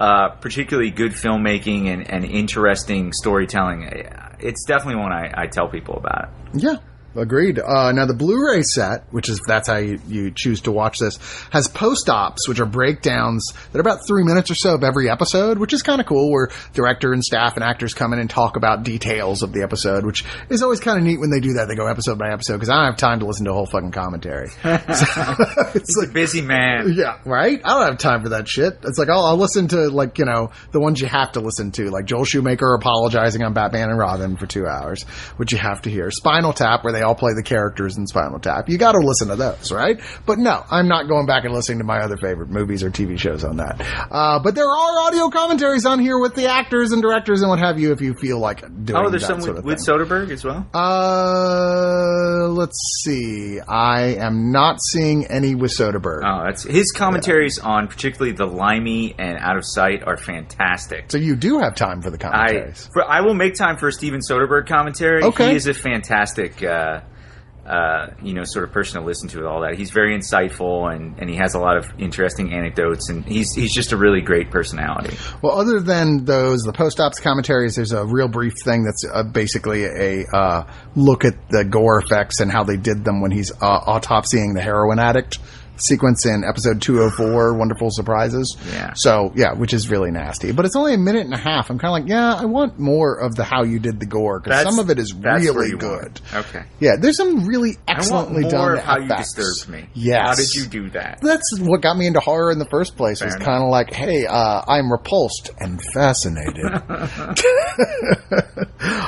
uh, particularly good filmmaking and, and interesting storytelling, it's definitely one I, I tell people about. yeah, agreed. Uh, now the Blu-ray set, which is that's how you, you choose to watch this, has post-ops, which are breakdowns that are about three minutes or so of every episode, which is kind of cool. Where director and staff and actors come in and talk about details of the episode, which is always kind of neat when they do that. They go episode by episode because I don't have time to listen to a whole fucking commentary. it's He's a busy man. Yeah, right. I don't have time for that shit. It's like I'll, I'll listen to like you know the ones you have to listen to, like Joel Schumacher apologizing on Batman and Robin for two hours, which you have to hear. Spinal Tap, where they all play the characters in Spinal Tap. You got to listen to those, right? But no, I'm not going back and listening to my other favorite movies or TV shows on that. Uh, but there are audio commentaries on here with the actors and directors and what have you, if you feel like doing. That. Oh, there's some sort with, of with thing. Soderbergh as well. Uh, let's see. I am not seeing any with Soderbergh. Oh, that's his commentaries on particularly the Limey and Out of Sight are fantastic. So you do have time for the I commentaries. for, I will make time for a Steven Soderbergh commentary. Okay. He is a fantastic, uh, uh, you know, sort of person to listen to with all that. He's very insightful and, and he has a lot of interesting anecdotes and he's he's just a really great personality. well, other than those, the post-ops commentaries, there's a real brief thing that's uh, basically a uh, look at the gore effects and how they did them when he's uh, autopsying the heroin addict sequence in episode 204 wonderful surprises Yeah. so yeah which is really nasty but it's only a minute and a half i'm kind of like yeah i want more of the how you did the gore because some of it is really good want. Okay. yeah there's some really I want excellently more done of how you effects. disturbed me. yes How did you do that? that's what got me into horror in the first place. was kind of like, hey, uh, I'm repulsed and fascinated.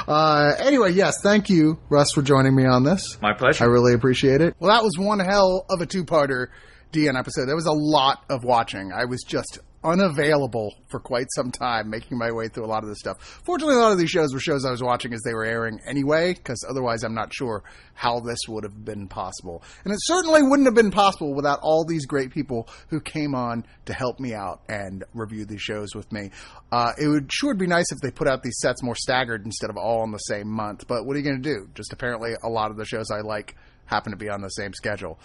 uh, anyway, yes, thank you, Russ, for joining me on this. My pleasure. I really appreciate it. Well, that was one hell of a two-parter DN episode. That was a lot of watching. I was just unavailable for quite some time, making my way through a lot of this stuff. Fortunately, a lot of these shows were shows I was watching as they were airing anyway, because otherwise I'm not sure how this would have been possible. And it certainly wouldn't have been possible without all these great people who came on to help me out and review these shows with me. Uh, it would sure be nice if they put out these sets more staggered instead of all in the same month, but what are you going to do? Just apparently a lot of the shows I like happen to be on the same schedule.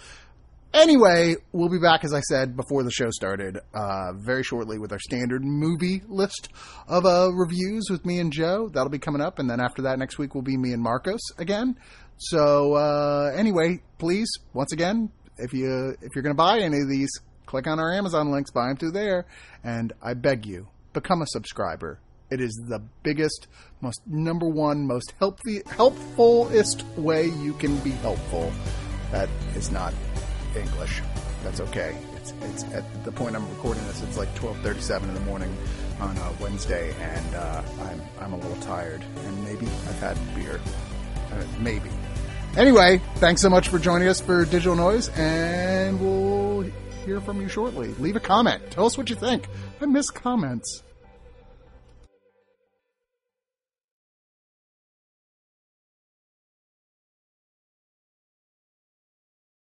Anyway, we'll be back, as I said before the show started, uh, very shortly with our standard movie list of uh, reviews with me and Joe. That'll be coming up, and then after that, next week will be me and Marcos again. So uh, anyway, please, once again, if you if you're going to buy any of these, click on our Amazon links, buy them through there, and I beg you, become a subscriber. It is the biggest, most number one, most healthy, helpfulest way you can be helpful. That is not English. That's okay. It's it's at the point I'm recording this. It's like 12:37 in the morning on a Wednesday, and uh, I'm I'm a little tired, and maybe I've had beer. Uh, maybe. Anyway, thanks so much for joining us for Digital Noise, and we'll hear from you shortly. Leave a comment. Tell us what you think. I miss comments.